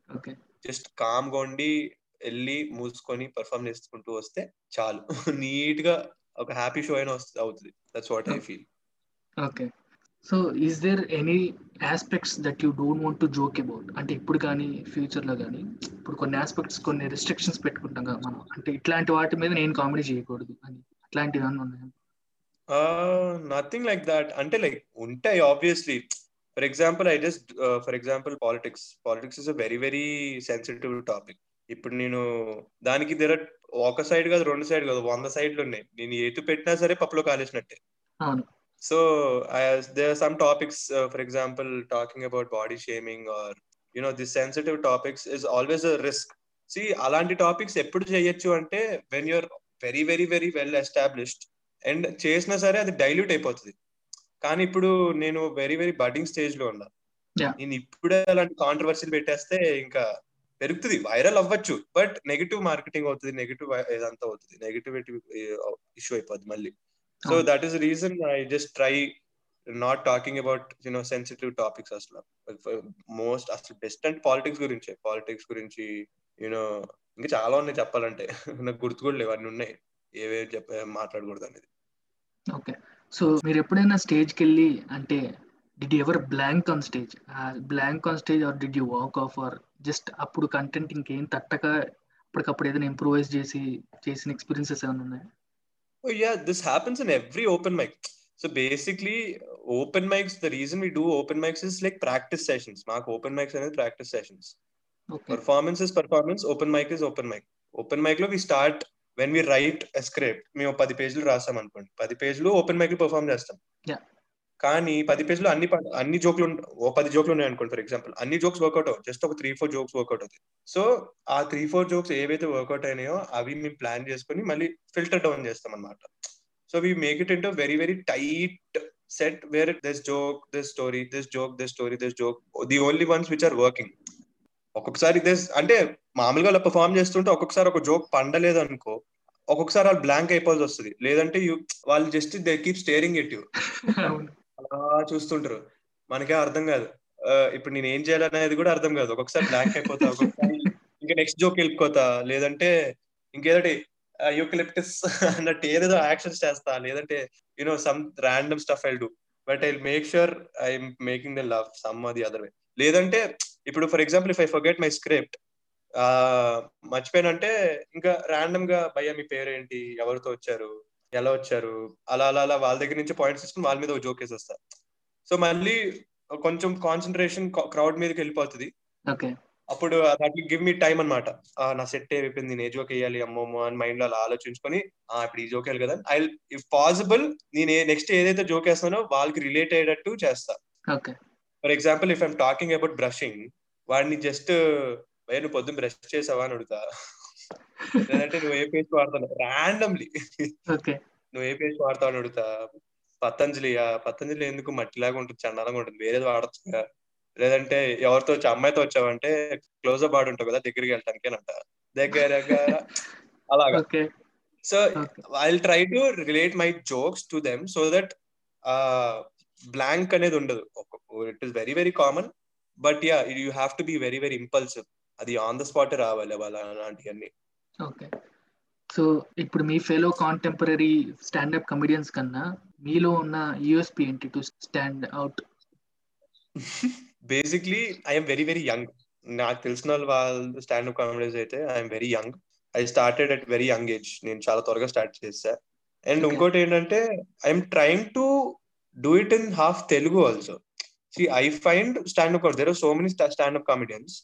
ఓకే జస్ట్ కామ్ ఉండి వెళ్ళి మూసుకొని పర్ఫామ్ చేసుకుంటూ వస్తే చాలు. నీట్గా ఒక హ్యాపీ షో అయినా వస్తుంది అవుతుంది. That's what I feel okay so is there any aspects that you don't want to joke about అంటే ఇప్పుడు కానీ ఫ్యూచర్లో కానీ ఇప్పుడు కొన్ని ఆస్పెక్ట్స్ కొన్ని రెస్ట్రిక్షన్స్ పెట్టుకుంటాం కదా మనం. అంటే ఇట్లాంటి వాటి మీద నేను కామెడీ చేయకూడదు అని. అట్లాంటివి అన్నీ ఉన్నాయి? నథింగ్ లైక్ దాట్ అంటే లైక్ ఉంటాయి obviously for example I just for example politics politics is a very very sensitive topic ఇప్పుడు నేను దానికి దగ్గర ఒక సైడ్ కాదు రెండు సైడ్ కాదు వంద సైడ్లు ఉన్నాయి. నేను ఎటు పెట్టినా సరే పప్పులో కాలేసినట్టే. So there some topics for example talking about body shaming or you know this sensitive topics is always a risk C అలాంటి టాపిక్స్ ఎప్పుడు చేయొచ్చు అంటే when you're very very very well established and చేసినా సరే అది డైల్యూట్ అయిపోతుంది. కానీ ఇప్పుడు నేను వెరీ వెరీ బడ్డింగ్ స్టేజ్లో ఉన్నా. నేను ఇప్పుడే అలాంటి కాంట్రవర్సీలు పెట్టేస్తే ఇంకా పెరుగుతుంది వైరల్ అవ్వచ్చు. బట్ నెగిటివ్ మార్కెటింగ్ అవుతుంది నెగిటివ్ ఇదంతా అవుతుంది. నెగిటివిటీ ఇష్యూ అయిపోద్ది మళ్ళీ. So. That is reason I just try not talking about you know sensitive topics అసలు మోస్ట్ అసలు బెస్ట్ అంటే పాలిటిక్స్ గురించే. పాలిటిక్స్ గురించి యూనో ఇంకా చాలా ఉన్నాయి చెప్పాలంటే. నాకు గుర్తు కూడా లేవు. అన్ని ఉన్నాయి. ఏవే చెప్ప మాట్లాడకూడదు అనేది. ఓకే. సో మీరు ఎప్పుడైనా స్టేజ్కి వెళ్ళి అంటే did ever blank on stage blank on stage or did you walk off or just అప్పుడు కంటెంట్ ఇంకేం తట్టక అప్పటికప్పుడు ఏదైనా ఇంప్రూవైజ్ చేసి చేసిన ఎక్స్పీరియన్సెస్ ఏమైనా ఉన్నాయా? Oh yeah, this happens in every open mic. So basically, open mics. The reason we do open mics is like practice sessions. Mark open mics and practice sessions. Okay Performance is performance. Open mic is open mic. Open mic లో we start when we write a script. మేము పది పేజీలు రాసాం అనుకోండి పది పేజీలు open mic లో perform చేస్తాం Yeah. కానీ పది పేజీలు అన్ని అన్ని జోక్లు ఓ పది జోక్లు ఉన్నాయి అనుకోండి ఫర్ ఎగ్జాంపుల్. అన్ని జోక్స్ వర్కౌట్ అవ్వవు. జస్ట్ ఒక three four jokes work out అవుతాయి. సో ఆ త్రీ ఫోర్ జోక్స్ ఏవైతే వర్కౌట్ అయినాయో అవి మేము ప్లాన్ చేసుకుని మళ్ళీ ఫిల్టర్ డౌన్ చేస్తాం అనమాట so we make it into very very tight set where this joke this story this joke this story this joke the only ones which are working ఒక్కొక్కసారి this అంటే మామూలుగా అలా పర్ఫామ్ చేస్తుంటే ఒక్కొక్కసారి ఒక జోక్ పండలేదు అనుకో ఒక్కొక్కసారి వాళ్ళు బ్లాంక్ అయిపోవాల్సి వస్తుంది. లేదంటే యూ వాళ్ళు just they keep staring at you చూస్తుంటారు. మనకే అర్థం కాదు. ఇప్పుడు నేను ఏం చేయాలనేది కూడా అర్థం కాదు. ఒక్కొక్కసారి బ్లాంక్ అయిపోతా ఒక్కొక్కసారి ఇంకా నెక్స్ట్ జోక్ వెళ్ళిపోతా. లేదంటే ఇంకేదటి యూకలిప్టిస్ అన్నట్టు ఏదేదో యాక్షన్స్ చేస్తా. లేదంటే you know some random stuff I do but I make sure I'm making the love some అది అదర్ వే లేదంటే ఇప్పుడు for example if I forget my script ఆ మర్చిపోయానంటే ఇంకా ర్యాండమ్గా భయ్యా మీ పేరేంటి? ఎవరితో వచ్చారు? ఎలా వచ్చారు? అలా అలా అలా వాళ్ళ దగ్గర నుంచి పాయింట్స్ తీసుకుని వాళ్ళ మీద ఒక జోక్ వేసేస్తా. సో మళ్ళీ కొంచెం కాన్సన్ట్రేషన్ క్రౌడ్ మీదకి వెళ్ళిపోతుంది. అప్పుడు దట్ గివ్ మీ టైం అనమాట నా సెట్ అయిపోయింది నేను ఏ జోక్ వేయాలి అమ్మమ్మో అని మైండ్లో అలా ఆలోచించుకొని ఇప్పుడు ఈ జోక్ వేయాలి కదా ఐ ఇఫ్ పాసిబుల్ నేను నెక్స్ట్ ఏదైతే జోక్ వేస్తానో వాళ్ళకి రిలేట్ అయ్యేటట్టు చేస్తా. For example if I'm talking about brushing వాడిని జస్ట్ నువ్వు పొద్దున్న బ్రష్ చేసావా? అని అడుగుతా. లేదంటే నువ్వు ఏ పేస్ట్ వాడతావు ర్యాండమ్లీ నువ్వు ఏ పేస్ట్ వాడతావు అని అడుగుతా. పతంజలి పతంజలి ఎందుకు మట్టిలాగా ఉంటుంది చండాలంగా ఉంటుంది? వేరేది వాడచ్చు లేదంటే ఎవరితో వచ్చి అమ్మాయితో వచ్చావంటే క్లోజ్ అప్ ఆడుంటావు కదా దగ్గరికి వెళ్ళటానికి అంట. దగ్గర అలాగా. So. I try to relate my jokes to them so that blank అనేది ఉండదు. It is very very common but yeah you have to be very very impulsive అది ఆన్ ద స్పాట్ రావాలి వాళ్ళ అలాంటివన్నీ. ఓకే సో ఇప్పుడు మీ fellow contemporary stand up comedians కన్నా మీలో ఉన్న యూఎస్పి ఏంటి to stand out basically I'm very very young నాకు తెలిసిన వాళ్ళ స్టాండప్ కామెడీస్ అయితే I'm very young I started at very young age నేను చాలా త్వరగా స్టార్ట్ చేశా. అండ్. ఇంకోటి ఏంటంటే I'm trying to do it in half Telugu also see I find standup there are so many standup comedians.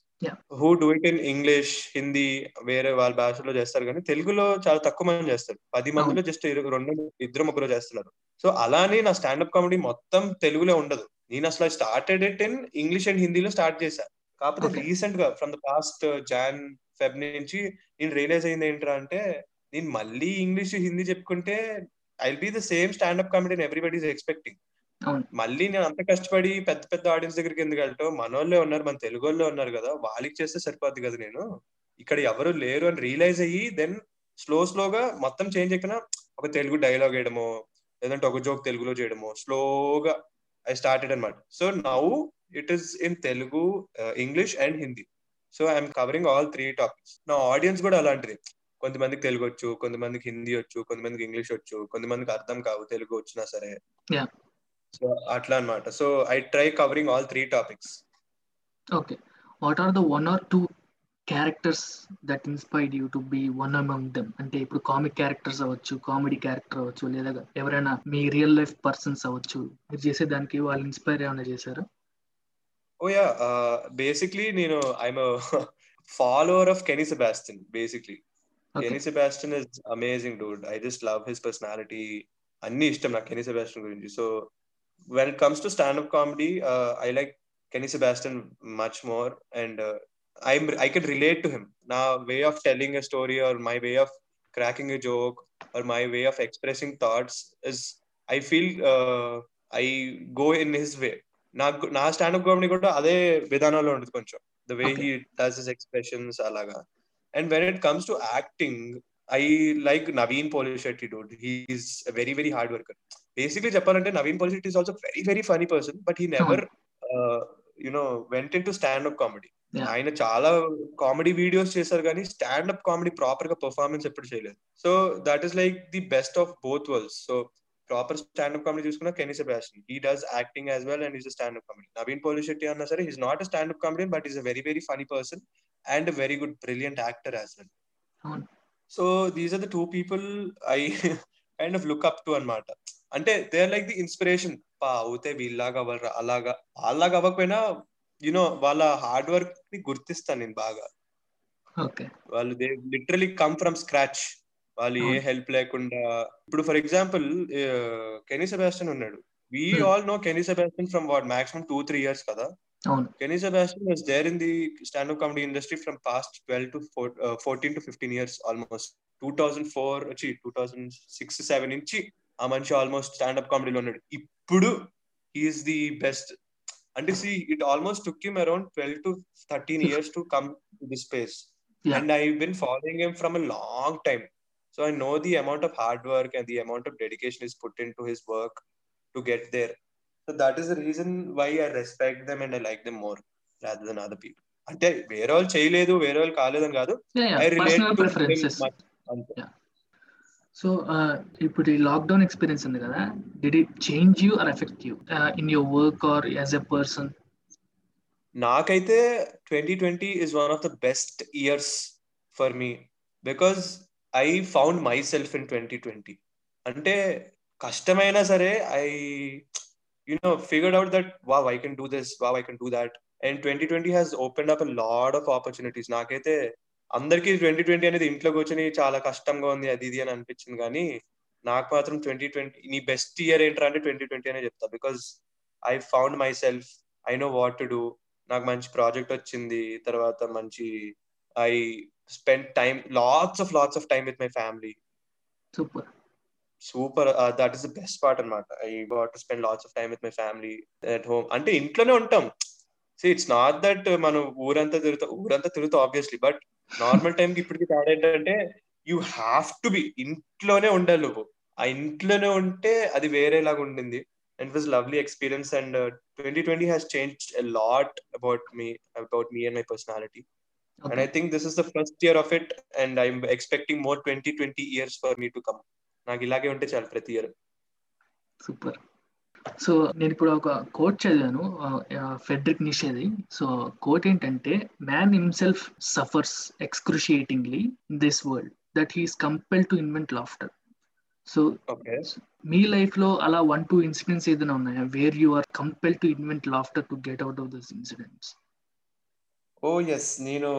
Who do it in English Hindi వేరే వాళ్ళ భాషలో చేస్తారు కానీ తెలుగులో చాలా తక్కువ మంది చేస్తారు. పది మందిలో జస్ట్ రెండు ఇద్దరు ముగ్గురు చేస్తున్నారు. సో అలానే నా స్టాండప్ కామెడీ మొత్తం తెలుగులో ఉండదు. నేను అసలు started it in English and హిందీలో స్టార్ట్ చేశా. కాకపోతే. రీసెంట్గా from the past Jan Feb నుంచి నేను రియలైజ్ అయింది ఏంట్రా అంటే నేను మళ్ళీ ఇంగ్లీష్ హిందీ చెప్పుకుంటే I be the same standup comedy everybody is expecting మళ్ళీ నేను అంత కష్టపడి పెద్ద పెద్ద ఆడియన్స్ దగ్గరికి ఎందుకు వెళ్ళటం మనోళ్ళే ఉన్నారు మన తెలుగు వాళ్ళే ఉన్నారు కదా వాళ్ళకి చేస్తే సరిపోద్ది కదా నేను? ఇక్కడ ఎవరు లేరు అని రియలైజ్ అయ్యి దెన్ స్లో స్లోగా మొత్తం చేంజ్ ఎక్కిన ఒక తెలుగు డైలాగ్ వేయడమో లేదంటే ఒక జోక్ తెలుగులో చేయడమో స్లోగా ఐ స్టార్టెడ్ అనమాట so now it is in Telugu English and Hindi so I'm covering all three topics నా ఆడియన్స్ కూడా అలాంటిది. కొంతమందికి తెలుగు వచ్చు కొంతమందికి హిందీ వచ్చు కొంతమందికి ఇంగ్లీష్ వచ్చు కొంతమందికి అర్థం కావు తెలుగు వచ్చినా సరే. సో అట్లా అన్నమాట so I try covering all three topics okay what are the one or two characters that inspired you to be one among them అంటే ఇప్పుడు కామిక్ క్యారెక్టర్స్ అవ్వచ్చు కామెడీ క్యారెక్టర్ అవ్వచ్చు లేదా ఎవరైనా మీ రియల్ లైఫ్ పర్సన్స్ అవ్వచ్చు. మీరు చేసే దానికి వాళ్ళు ఇన్స్పైర్ ఏమైనా చేశారు? ఓ యా బేసిక్లీ నేను I'm follower of Kenny Sebastian basically Kenny Sebastian is amazing dude I just love his personality అన్ని ఇష్టం నాకు కెనీ సెబాస్టిన్ గురించి. So When it comes to standup comedy I like Kenny Sebastian much more and I I can relate to him నా way of telling a story or my way of cracking a joke or my way of expressing thoughts is I feel I go in his way నాకు నా standup comedy కూడా అదే విధానంలో ఉంటుంది కొంచెం the way Okay. He does his expressions అలాగా and when it comes to acting I like Naveen Polishetty dude he's very very hard worker basically చెప్పాలంటే Naveen Polishetty is also very very funny person but he never you know went in to stand up comedy. ఆయన చాలా comedy videos చేశారు కానీ stand up comedy ప్రాపర్గా performance ఎప్పుడు చేయలేదు. So that is like the best of both worlds so proper stand up comedy చూసుకున్నా Kenny Sebastian he does acting as well and is stand up comedy Naveen Polishetty అన్నా సరే is not a stand up comedy but is a very very funny person and very good brilliant actor as well. So these are the two people I kind of look up to అనమాట అంటే they are like the inspiration పా అవుతే వీళ్ళలాగా అవ్వరు అలాగా వాళ్ళలాగా అవ్వకపోయినా you know వాళ్ళ hard వర్క్ని గుర్తిస్తాను నేను బాగా. వాళ్ళు they literally come from scratch వాళ్ళు ఏ. హెల్ప్ లేకుండా ఇప్పుడు ఫర్ ఎగ్జాంపుల్ కెనీ సెబాస్టియన్ ఉన్నాడు. We. All know Kenny Sebastian from what maximum two three years కదా? అవును Kenny Sebastian was there in the stand-up comedy industry from past 12 to four, uh, 14 to 15 years almost. 2004 వచ్చి 2006 7 నుంచి ఆ మనిషి almost stand up కామెడీలో ఉన్నాడు ఇప్పుడు హీఈస్ ది బెస్ట్ అంటే see it almost took him around 12 to 13 years to come to the space Yeah. and I've been following him from a long time. So I know the amount of hard work and the amount of dedication is put into his work to get there. So that is the reason why I respect them and I like them more rather than other people. అంటే వేరే వాళ్ళు చేయలేదు వేరే వాళ్ళు కాలేదని కాదు. I relate అంతే. So ఇప్పుడు ఈ లాక్డౌన్ ఎక్స్పీరియన్స్ ఉంది కదా. Did it change you or affect you in your work or as a person నాకైతే twenty twenty is one of the best years for me because I found myself in twenty twenty అంటే కష్టమైనా సరే I you know figured out that wow I can do this. Wow I can do that. And twenty twenty opened open a lot of opportunities నాకైతే అందరికీ twenty twenty అనేది ఇంట్లో కూర్చొని చాలా కష్టంగా ఉంది అది ఇది అని అనిపించింది. కానీ నాకు మాత్రం ట్వంటీ ట్వంటీ నీ బెస్ట్ ఇయర్ ఏంటంటే అంటే ట్వంటీ ట్వంటీ అనే చెప్తా. Because I found myself I know what to do నాకు మంచి ప్రాజెక్ట్ వచ్చింది. తర్వాత మంచి I spend time lots of lots of time with my family super super. That is the best part అనమాట I got to spend lots of time with my family at home అంటే ఇంట్లోనే ఉంటాం. So it's not that మనం ఊరంతా తిరుగుతాం ఊరంతా తిరుగుతాం obviously but normal time కి ఇప్పటికి తేడా ఏంటంటే యూ హ్యావ్ టు బి ఇంట్లోనే ఉండాలి నువ్వు. ఆ ఇంట్లోనే ఉంటే అది వేరేలాగా ఉండింది. And was lovely experience and twenty twenty has change lot about me about me and my personality and I think this is the first year of it and I'm expecting more twenty twenty years for me to come నాకు ఇలాగే ఉంటే చాలు ప్రతి year. Super. So నేను ఇప్పుడు ఒక quote చదివాను Frederick నిషేది. So quote ఏంటంటే man himself suffers excruciatingly in this world that he's compel to invent laughter so మీ లైఫ్లో అలా వన్ టూ ఇన్సిడెంట్స్ ఏదైనా ఉన్నాయా? Where you are compel to invent laughter to get out of this incidents? Oh yes నేను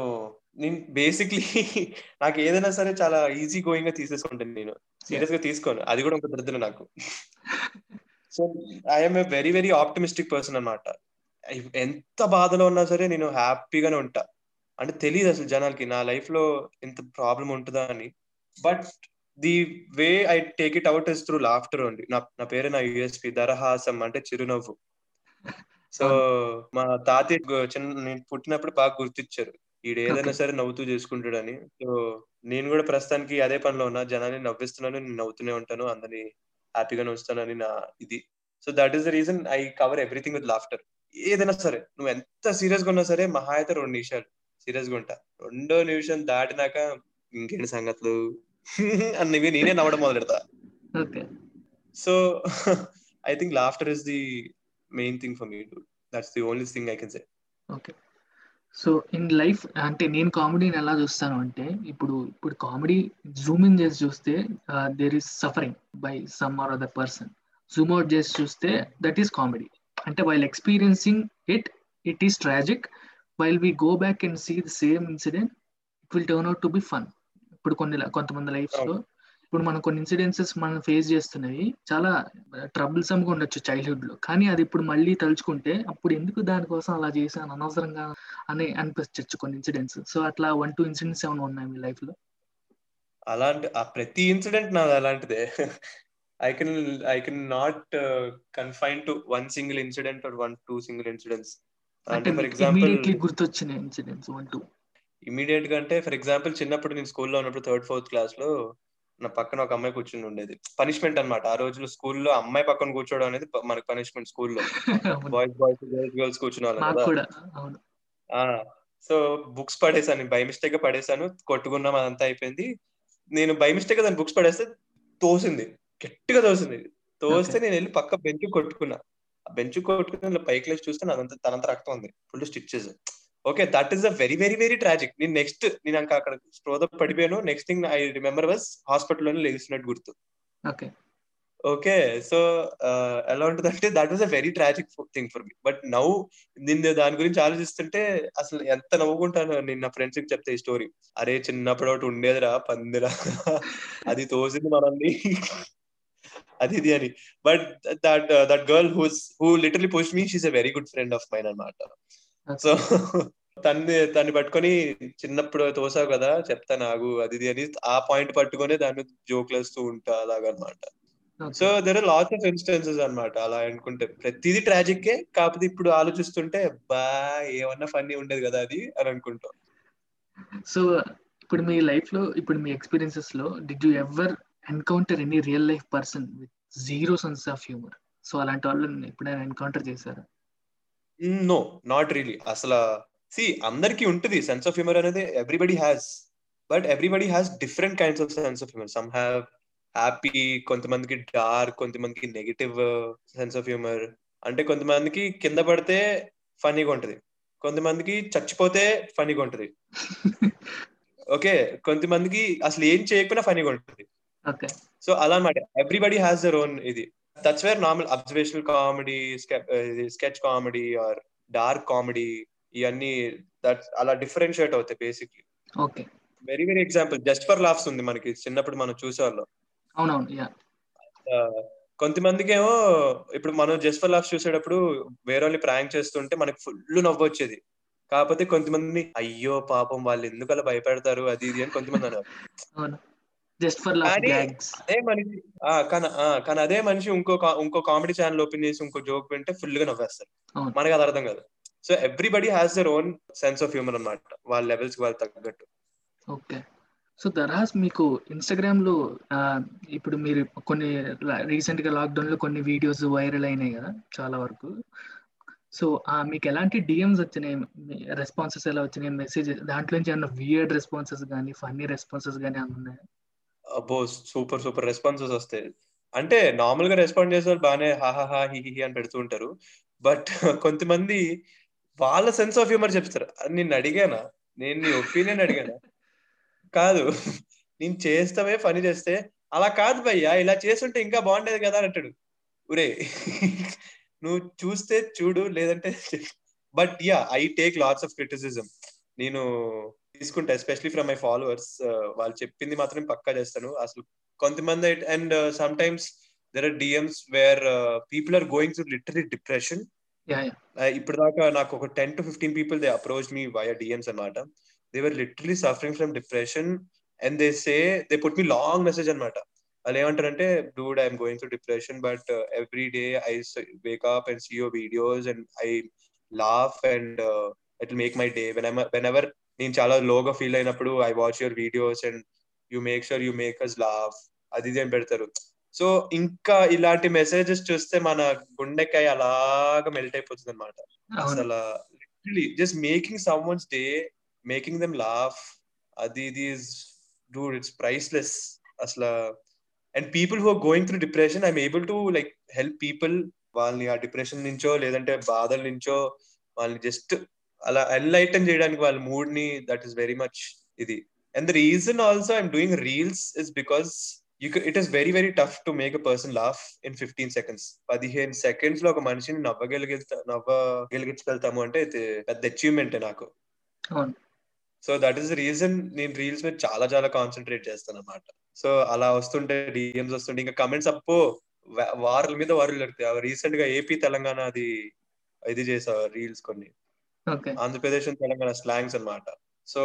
నేను basically నాకు ఏదైనా సరే చాలా ఈజీ గోయింగ్గా తీసేసుకుంటాను నేను. సీరియస్గా తీసుకోను. అది కూడా ఒక దరిద్రం నాకు. So I'm a very very optimistic person అనమాట ఎంత బాధలో ఉన్నా సరే నేను హ్యాపీగానే ఉంటా. అంటే తెలియదు అసలు జనాలకి నా లైఫ్లో ఎంత ప్రాబ్లం ఉంటుందా అని. But the way I take it out is through laughter only నా నా పేరు నా యుఎస్పి దరహాసం అంటే చిరునవ్వు. సో మా తాతయ్య చిన్న నేను పుట్టినప్పుడు బాగా గుర్తిచ్చారు. ఈడు ఏదైనా. సరే నవ్వుతూ చేసుకుంటాడని. సో నేను కూడా ప్రస్తుతానికి అదే పనిలో ఉన్నా. జనాన్ని నవ్విస్తున్నాను నేను నవ్వుతూనే ఉంటాను అందరినీ హ్యాపీగానే ఉంచుతానని నా ఇది. So that is the reason I cover everything with laughter ఏదైనా సరే నువ్వు ఎంత సీరియస్గా ఉన్నా సరే మహా అయితే రెండు నిమిషాలు సీరియస్గా ఉంటా. రెండో నిమిషం దాటినాక ఇంకేంటి సంగతులు? అన్నవి నేనే నవ్వడం మొదలెడతా. Okay. So I think laughter is the main thing for me that's the only thing I can say okay. So in life అంటే నేను కామెడీని ఎలా చూస్తాను అంటే ఇప్పుడు ఇప్పుడు కామెడీ జూమ్ ఇన్ చేసి చూస్తే there is suffering by some or other person zoom out చేసి చూస్తే దట్ ఈస్ కామెడీ అంటే while experiencing it it is tragic while we go back and see the same incident it will turn out to be fun ఇప్పుడు కొన్ని కొంతమంది లైఫ్స్లో ఇప్పుడు మనం కొన్ని incidences మనం ఫేస్ చేస్తున్నవి చాలా ట్రబుల్సమ్గా ఉండొచ్చు చైల్డ్హుడ్లో. కానీ అది ఇప్పుడు మళ్ళీ తలుచుకుంటే అప్పుడు ఎందుకు దానికోసం అలా చేశాను? అనవసరంగా అని అనిపించచ్చు కొన్ని ఇన్సిడెంట్స్ సో అట్లా వన్ టూ ఇన్సిడెంట్స్ ఏమైనా ఉన్నాయి మీ లైఫ్లో? అలాంటి ఆ ప్రతి ఇన్సిడెంట్ నాది అలాంటిదే. I can I can not confine to one single incident or one two single incidents అంటే ఫర్ ఎగ్జాంపుల్ గుర్తొచ్చిన ఇన్సిడెంట్స్ వన్ టూ ఇమీడియట్గా అంటే ఫర్ ఎగ్జాంపుల్ చిన్నప్పుడు నేను స్కూల్లో ఉన్నప్పుడు థర్డ్ ఫోర్త్ క్లాస్లో నా పక్కన ఒక అమ్మాయి కూర్చుని ఉండేది. పనిష్మెంట్ అన్నమాట. ఆ రోజుల్లో స్కూల్లో అమ్మాయి పక్కన కూర్చోవడం అనేది మనకి పనిష్మెంట్ స్కూల్లో. బాయ్స్ బాయ్స్ గర్ల్స్ గర్ల్స్ కూర్చునే కదా. సో బుక్స్ పడేసాను బై మిస్టేక్గా పడేసాను కొట్టుకున్నాం అదంతా అయిపోయింది. నేను బై మిస్టేక్ దాని బుక్స్ పడేస్తే తోసింది గట్టిగా తోసింది. తోస్తే. నేను వెళ్ళి పక్క బెంచ్ కొట్టుకున్నా. ఆ బెంచ్ కొట్టుకుని ఇలా పైకి లేచి చూస్తే నాదంతా తనంతా రక్తం ఉంది full stitches. Okay that is a very very very tragic నేను నెక్స్ట్ నేను అక్కడ స్ట్రోద పడిపోయాను. Next thing I remember was హాస్పిటల్లోనే లేచినట్టు గుర్తు. ఓకే. ఓకే సో ఎలా ఉంటుంది అంటే that was a very tragic thing for me but now నిన్ను దాని గురించి ఆలోచిస్తుంటే అసలు ఎంత నవ్వుకుంటాను నేను నా ఫ్రెండ్స్కి చెప్తే ఈ స్టోరీ అరే చిన్నప్పుడు ఒకటి ఉండేదిరా పందిరా. అది తోసింది మనల్ని. అది ఇది అని. But that that girl who's who literally push me she's a very good friend of mine అనమాట సో తన్ని తన్ని పట్టుకొని చిన్నప్పుడు తోసావు కదా చెప్తా నాకు అది ఇది అని ఆ పాయింట్ పట్టుకొని దాన్ని జోక్లు వేస్తూ ఉంటా అలాగనమాట so there are lots of instances అన్నమాట. అలా అనుకుంటే ప్రతిదీ ట్రాజిక్ కాకపోతే ఇప్పుడు ఆలోచిస్తుంటే బా ఏమన్నా ఫన్నీ ఉండేది కదా అది అని అనుకుంటాం. సో ఇప్పుడు మీ లైఫ్లో ఇప్పుడు మీ ఎక్స్పీరియన్సెస్లో did you ever encounter any real life person with zero sense of humour so అలాంటి వాళ్ళని ఎప్పుడైనా ఎన్కౌంటర్ చేశారా? నో నాట్ రియలీ అసలు సి అందరికి ఉంటుంది సెన్స్ ఆఫ్ హ్యూమర్ అనేది everybody has but everybody has different kinds of sense of humour some have happy కొంతమందికి dark కొంతమందికి నెగిటివ్ సెన్స్ ఆఫ్ హ్యూమర్ అంటే కొంతమందికి కింద పడితే ఫనీగా ఉంటది. కొంతమందికి చచ్చిపోతే ఫనీగా ఉంటది. ఓకే కొంతమందికి అసలు ఏం చేయకపోయినా ఫనీగా ఉంటుంది. సో అలా అనమాట ఎవ్రీబడి హ్యాస్ దర్ ఓన్ ఇది. That's where normal observational comedy sketch comedy or dark comedy ఇవన్నీ దట్ అలా డిఫరెన్షియేట్ అవుతాయి basically okay very very example just for laughs ఉంది మనకి. చిన్నప్పుడు మనం చూసేవాళ్ళం. అవునవును యా కొంతమందికి ఏమో ఇప్పుడు మనం జస్ట్ ఫర్ లాఫ్స్ చూసేటప్పుడు వేరే వాళ్ళని ప్రాంక్ చేస్తుంటే మనకి ఫుల్ నవ్వు వచ్చేది. కాకపోతే కొంతమంది అయ్యో పాపం వాళ్ళు ఎందుకు అలా భయపెడతారు? అది ఇది అని కొంతమంది అన్నారు. అవును. జస్ట్ ఫర్ లాఫ్ కానీ అదే మనిషి ఆ, కానీ ఆ, కానీ అదే మనిషి ఇంకో ఇంకో కామెడీ ఛానల్ ఓపెన్ చేసి ఇంకో జోక్ వింటే ఫుల్గా నవ్వేస్తారు. మనకి అది అర్థం కాదు. So everybody has their own sense of humour అన్నమాట. వాళ్ళ లెవెల్స్కి వాళ్ళు తగ్గట్టు. ఓకే సో దరాస్ మీకు ఇన్స్టాగ్రామ్లో ఇప్పుడు మీరు కొన్ని రీసెంట్గా లాక్డౌన్లో కొన్ని వీడియోస్ వైరల్ అయినాయి కదా చాలా వరకు. సో మీకు ఎలాంటి డిఎమ్స్ వచ్చినాయి? రెస్పాన్సెస్ ఎలా వచ్చినాయి? మెసేజ్ దాంట్లో నుంచి ఏమన్నా వియర్డ్ రెస్పాన్సెస్ కానీ ఫన్నీ రెస్పాన్సెస్ కానీ ఏమన్నా ఉన్నాయా? అబ్బో సూపర్ సూపర్ రెస్పాన్సెస్ వస్తాయి. అంటే నార్మల్గా రెస్పాండ్ చేసే వాళ్ళు బాగానే హాహాహా హి హి అని పెడుతూ ఉంటారు. బట్ కొంతమంది వాళ్ళ సెన్స్ ఆఫ్ హ్యూమర్ చెప్తారు. అది నిన్ను అడిగానా? నేను నీ ఒపీనియన్ అడిగానా? కాదు. నేను చేస్తామే పని చేస్తే అలా కాదు భయ్యా ఇలా చేస్తుంటే ఇంకా బాగుండేది కదా అని అంటాడు ఉరే నువ్వు చూస్తే చూడు లేదంటే but ya I take lots of criticism. నేను తీసుకుంటా ఎస్పెషలీ ఫ్రమ్ మై ఫాలోవర్స్. వాళ్ళు చెప్పింది మాత్రం పక్కా చేస్తాను. అసలు కొంతమంది and sometimes there are DMs where people are going to literally depression ఇప్పుడు దాకా నాకు ఒక ten to fifteen people they approach me via DMs అనమాట they were literally suffering from depression and they say they put me long message అనమాట వాళ్ళు ఏమంటారంటే dude I'm going to depression but every day I wake up and see your videos and I laugh and it make my day when whenever నేను చాలా లోగా feel అయినప్పుడు I watch your videos and you make sure you make us laugh అది ఇది అని పెడతారు. So ఇంకా ఇలాంటి మెసేజెస్ చూస్తే మన గుండెకాయ అలాగా మెల్ట్ అయిపోతుంది అనమాట అసలు just making someone's day making them laugh అది ఇది డూడ్ ఇట్స్ ప్రైస్లెస్ అసలు and people who are going through depression I'm able to like help people వాళ్ళని ఆ డిప్రెషన్ నుంచో లేదంటే బాధల నుంచో వాళ్ళని జస్ట్ అలా ఎన్లైటన్ చేయడానికి వాళ్ళ మూడ్ని దట్ ఈస్ వెరీ మచ్ ఇది and the reason also I'm doing reels is because you it is very very tough to make a person laugh in fifteen seconds పదిహేను సెకండ్స్లో ఒక మనిషిని నవ్వగలిగితే నవ్వగలిగించగలుగుతాము అంటే ఇది పెద్ద అచీవ్మెంట్ నాకు. సో దట్ ఈస్ రీజన్ నేను రీల్స్ మీద చాలా చాలా కాన్సన్ట్రేట్ చేస్తాను అనమాట సో అలా వస్తుంటే డిఎమ్స్ వస్తుంటే ఇంకా కమెంట్స్ అప్పో వారాల మీద వారాలు జరుగుతాయి. రీసెంట్గా ఏపీ తెలంగాణ అది ఇది చేసా రీల్స్ కొన్ని. ఆంధ్రప్రదేశ్ తెలంగాణ స్లాంగ్స్ అన్నమాట. సో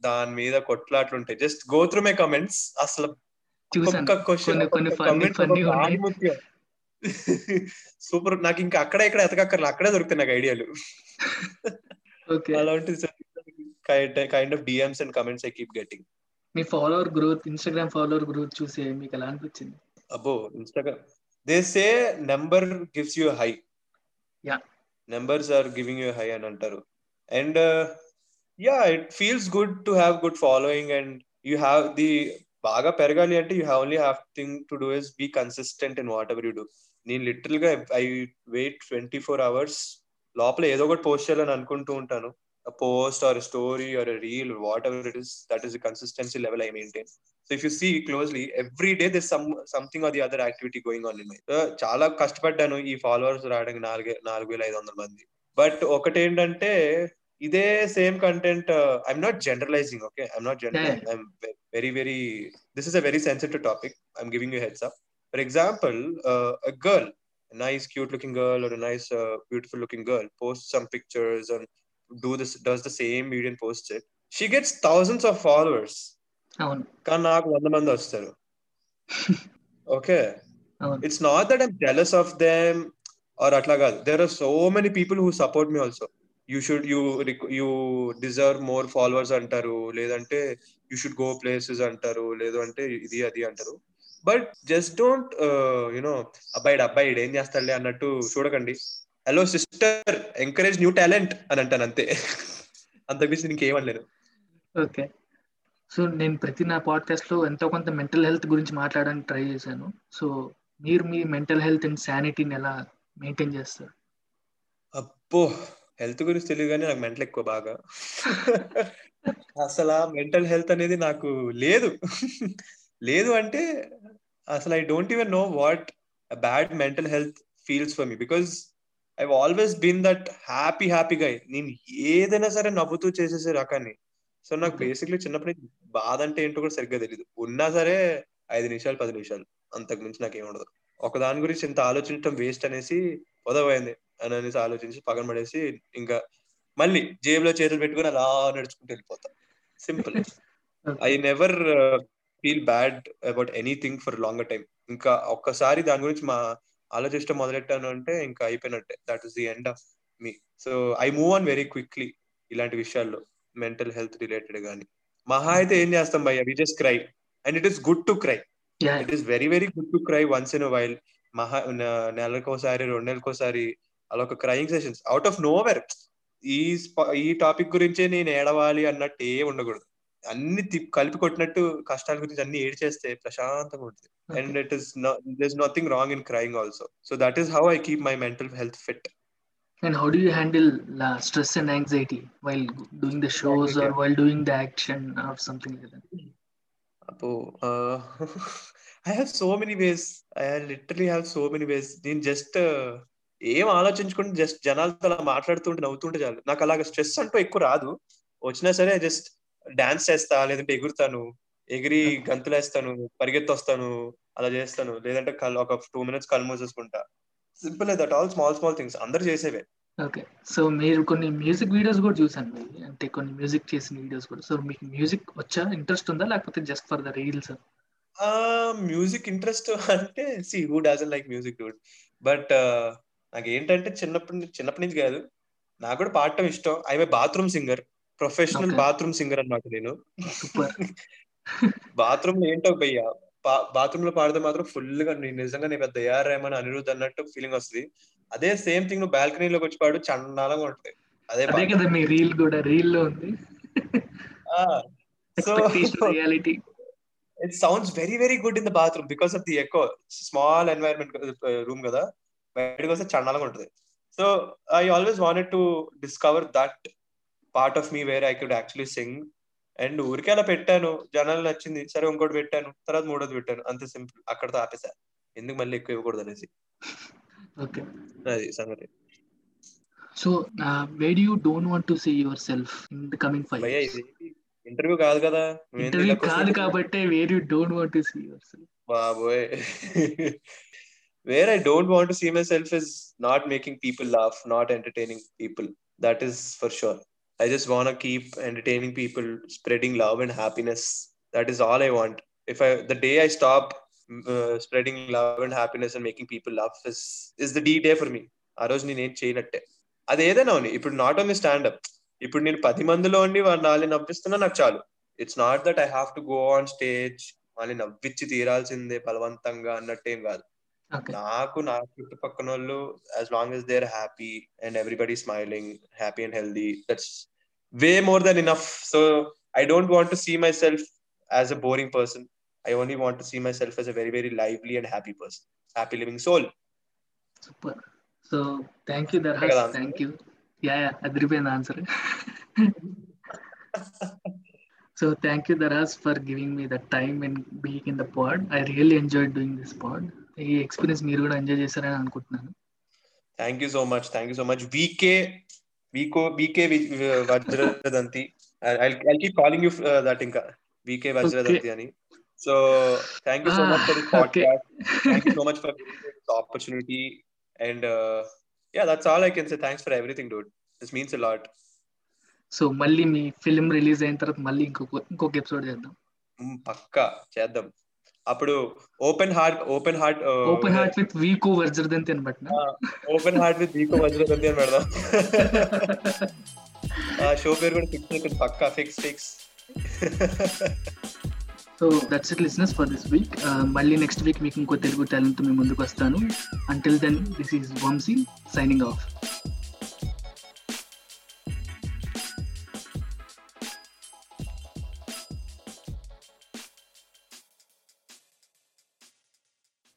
దాని మీద కొట్లాట్లు ఉంటాయి just go through my comments అసలు సూపర్ నాకు ఇంకా అక్కడ ఇక్కడ ఎతకక్కర్లే అక్కడే దొరుకుతాయి నాకు ఐడియాలు. ఓకే. అలా kind of DMs and comments I keep getting. Me follower growth Instagram follower growth చూసి మీకు ఎలా అనిపించింది Abo, Instagram. They say number gives you a high. Yeah. Numbers are giving you a high and antaru. And uh, yeah, it feels good to have good following and you have the బాగా పెరగాలి అంటే you have only have thing to do is be consistent in whatever you do నేను లిటరల్గా I wait twenty four hours లోపల ఏదో ఒకటి post చేయాలని అనుకుంటూ ఉంటాను post or story or reel whatever it is that is the consistency level I maintain so if you see closely every day this some something or the other activity going on in my చాలా కష్టపడ్డాను ఈ followers రావడానికి నాలుగు నాలుగు వేల ఐదు వందల మంది బట్ ఒకటేంటంటే ఇదే same content I'm not generalising okay I'm not generalising I'm very very this is a very sensitive topic I'm giving you heads up for example a girl nice cute looking girl or a nice uh, beautiful looking girl posts some does the same video and posts it. She gets thousands of followers. అవును. కానీ నాకు వంద మంది వస్తారు. Okay? It's not that I'm jealous of them or అట్లా కాదు. There are so many people who support me also you should you you deserve more followers అంటారు. లేదంటే యూ షుడ్ గో ప్లేసెస్ అంటారు. లేదు అంటే ఇది అది అంటారు. But just don't you know అబ్బాయిడు అబ్బాయిడు ఏం చేస్తాడులే అన్నట్టు చూడకండి. Hello sister encourage new talent అని అంటాను అంతే. అంతకుమించి ఇంకేమనలేను ఓకే. సో నేను ప్రతి నా పాడ్కాస్ట్లో ఎంతో కొంత మెంటల్ హెల్త్ గురించి మాట్లాడడానికి ట్రై చేశాను. సో మీరు మీ మెంటల్ హెల్త్ అండ్ శానిటీని ఎలా మెయింటైన్ చేస్తారు? అబ్బో హెల్త్ గురించి తెలియదు కానీ నాకు మెంటల్ ఎక్కువ బాగా. అసలు మెంటల్ హెల్త్ అనేది నాకు లేదు. లేదు అంటే అసలు I don't even know what bad mental health feels for me because I always been that happy happy guy నేను ఏదైనా సరే నవ్వుతూ చేసేసే రకాన్ని. సో నాకు. బేసిక్లీ చిన్నప్పటి నుంచి బాధ అంటే ఏంటో కూడా సరిగ్గా తెలియదు ఉన్నా సరే ఐదు నిమిషాలు పది నిమిషాలు. అంతకు మించి నాకు ఏమి ఉండదు. ఒక దాని గురించి ఇంత ఆలోచించడం వేస్ట్ అనేసి పొదవైంది. అని అనేసి ఆలోచించి పక్కన పడేసి ఇంకా మళ్ళీ జేబులో చేతులు పెట్టుకుని అలా నడుచుకుంటూ వెళ్ళిపోతా. Simple I never feel bad about anything for longer time ఇంకా ఒక్కసారి దాని గురించి మా ఆలోచించడం మొదలెట్టాను అంటే ఇంకా అయిపోయినట్టే. That is the end of me so I move on very quickly ఇలాంటి విషయాల్లో మెంటల్ హెల్త్ రిలేటెడ్ గానీ. మహా అయితే ఏం చేస్తాం భయ్య? We just cry and it is good to cry it is very very good to cry once in while మహా నెలకోసారి రెండు నెలకోసారి అలా ఒక crying sessions out of nowhere ఈ ఈ టాపిక్ గురించే నేను ఏడవాలి అన్నట్టు ఏ ఉండకూడదు. అన్ని కలిపి కొట్టినట్టు కష్టాల గురించి అన్ని ఏడ్ చేస్తే ప్రశాంతంగా ఉంటుంది. And it is this nothing wrong in crying also so that is how I keep my mental health fit and how do you handle stress and anxiety while doing the shows or while doing the action or something like that అప్పు I have so many ways I literally have so many ways నేను just ఏం ఆలోచించుకుంటే just జనాలతో అలా మాట్లాడుతుంటే నవ్వుతుంటే చాలు. నాకు అలాగ స్ట్రెస్ అంటూ ఎక్కువ రాదు. వచ్చినా సరే జస్ట్ డాన్స్ చేస్తా లేదంటే ఎగురుతాను ఎగిరి గంతులేస్తాను పరిగెత్తొస్తాను అలా చేస్తాను. లేదంటే కళ్ళు ఒక టూ మినిట్స్ కళ్ళు మూసేసుకుంటా. Simple that all small small things అందరు చేసేవే. ఓకే సో మీరు కొన్ని మ్యూజిక్ వీడియోస్ కూడా చూసాను. అంటే కొన్ని మ్యూజిక్ చేసిన వీడియోస్ కూడా. సో మీకు మ్యూజిక్ వచ్చా? ఇంట్రెస్ట్ ఉందా? లేకపోతే జస్ట్ ఫర్ ద రీల్స్ ఆ మ్యూజిక్ ఇంట్రెస్ట్ అంటే see who doesn't like music dude but నాకు ఏంటంటే చిన్నప్పటి నుంచి చిన్నప్పటి నుంచి కాదు. నాకు కూడా పాడటం ఇష్టం. I'm bathroom singer professional. Bathroom singer అన్నమాట నేను. బాత్రూమ్ లో ఏంటో భయ్య బాత్రూమ్లో పాడితే మాత్రం ఫుల్గా నేను నిజంగా నీ పెద్ద ఏఆర్ రెహమాన్ అనిరుద్ధ్ అన్నట్టు ఫీలింగ్ వస్తుంది. అదే సేమ్ థింగ్ నువ్వు బాల్కనీలోకి వచ్చి పాడు చండాలంగా ఉంటుంది. అదే అదే కదా మీ రీల్ కూడా రీల్లో ఉంది so reality sounds very very good in the bathroom because of the echo. Small environment uh, room కదా. బయటకు వస్తే చండాలంగా ఉంటుంది. So I always wanted to discover that part of me where I could actually sing and ఊరికే అలా పెట్టాను. జనాలు నచ్చింది. సరే ఇంకోటి పెట్టాను. తర్వాత మూడోది పెట్టాను. అంతే సింపుల్ అక్కడతో ఆపేసా. ఎందుకు మళ్ళీ ఎక్కువ ఇవ్వకూడదు అనేసి. ఓకే. అది సంగతి. So where do you don't want to see yourself in the coming five ఇది ఇంటర్వ్యూ కాదు కదా. ఇంటర్వ్యూ కాదు? కాబట్టి where you don't want to see yourself Baboy. Where I don't want to see myself is not making people laugh, not entertaining people. That is for sure. I just want keep entertaining people spreading love and happiness that is all I want if I the day I stop spreading love and happiness and making people love is the D day for me ఆ రోజు నేనేం చేయనట్టే. అది ఏదైనా ఉంది ఇప్పుడు not only standup ఇప్పుడు నేను పది మందిలో ఉండి వాళ్ళు నాలుగు నవ్విస్తున్నా నాకు చాలు. It's not that I have to go on stage వాళ్ళని నవ్వించి తీరాల్సిందే బలవంతంగా అన్నట్టేం కాదు. నాకు నా చుట్టుపక్కన వాళ్ళు as long as they're happy and everybody smiling happy and healthy that's way more than enough so I don't want to see myself as a boring person I only want to see myself as a very very lively and happy person happy living soul super so thank you కదా Darhaas answer? Thank you ya ya అదిరిపోయింది answer so thank you Darhaas for giving me the time and being in the pod I really enjoy doing this pod ఈ experience మీరు కూడా enjoy చేశారని అనుకుంటున్నాను. Thank you so much thank you so much VK Vicco VK Vajradanti I keep calling you that ఇంకా. వీకే వజ్రదంతి అని. So thank you so much for this. Podcast thank you so much for this opportunity and ya that's all I can say thanks for everything dude this means a lot so మళ్ళీ మీ film release అయిన తర్వాత మళ్ళీ ఇంకొక ఇంకొక episode చేద్దాం. పక్కా. చేద్దాం. అప్పుడు open heart open heart open heart with Vicco Vajradanti అని పట్టిన ఓపెన్ హార్ట్ విత్ వీకో వజ్రదంతి అని పెడదాం. ఆ షో పేరు కూడా ఫిక్స్ అయిపోయింది పక్కా fix fix so that's it listeners for this week మళ్ళీ నెక్స్ట్ వీక్ మీకు ఇంకో తెలుగు టాలెంట్ మీ ముందుకు వస్తాను. Until then this is Vamsi signing off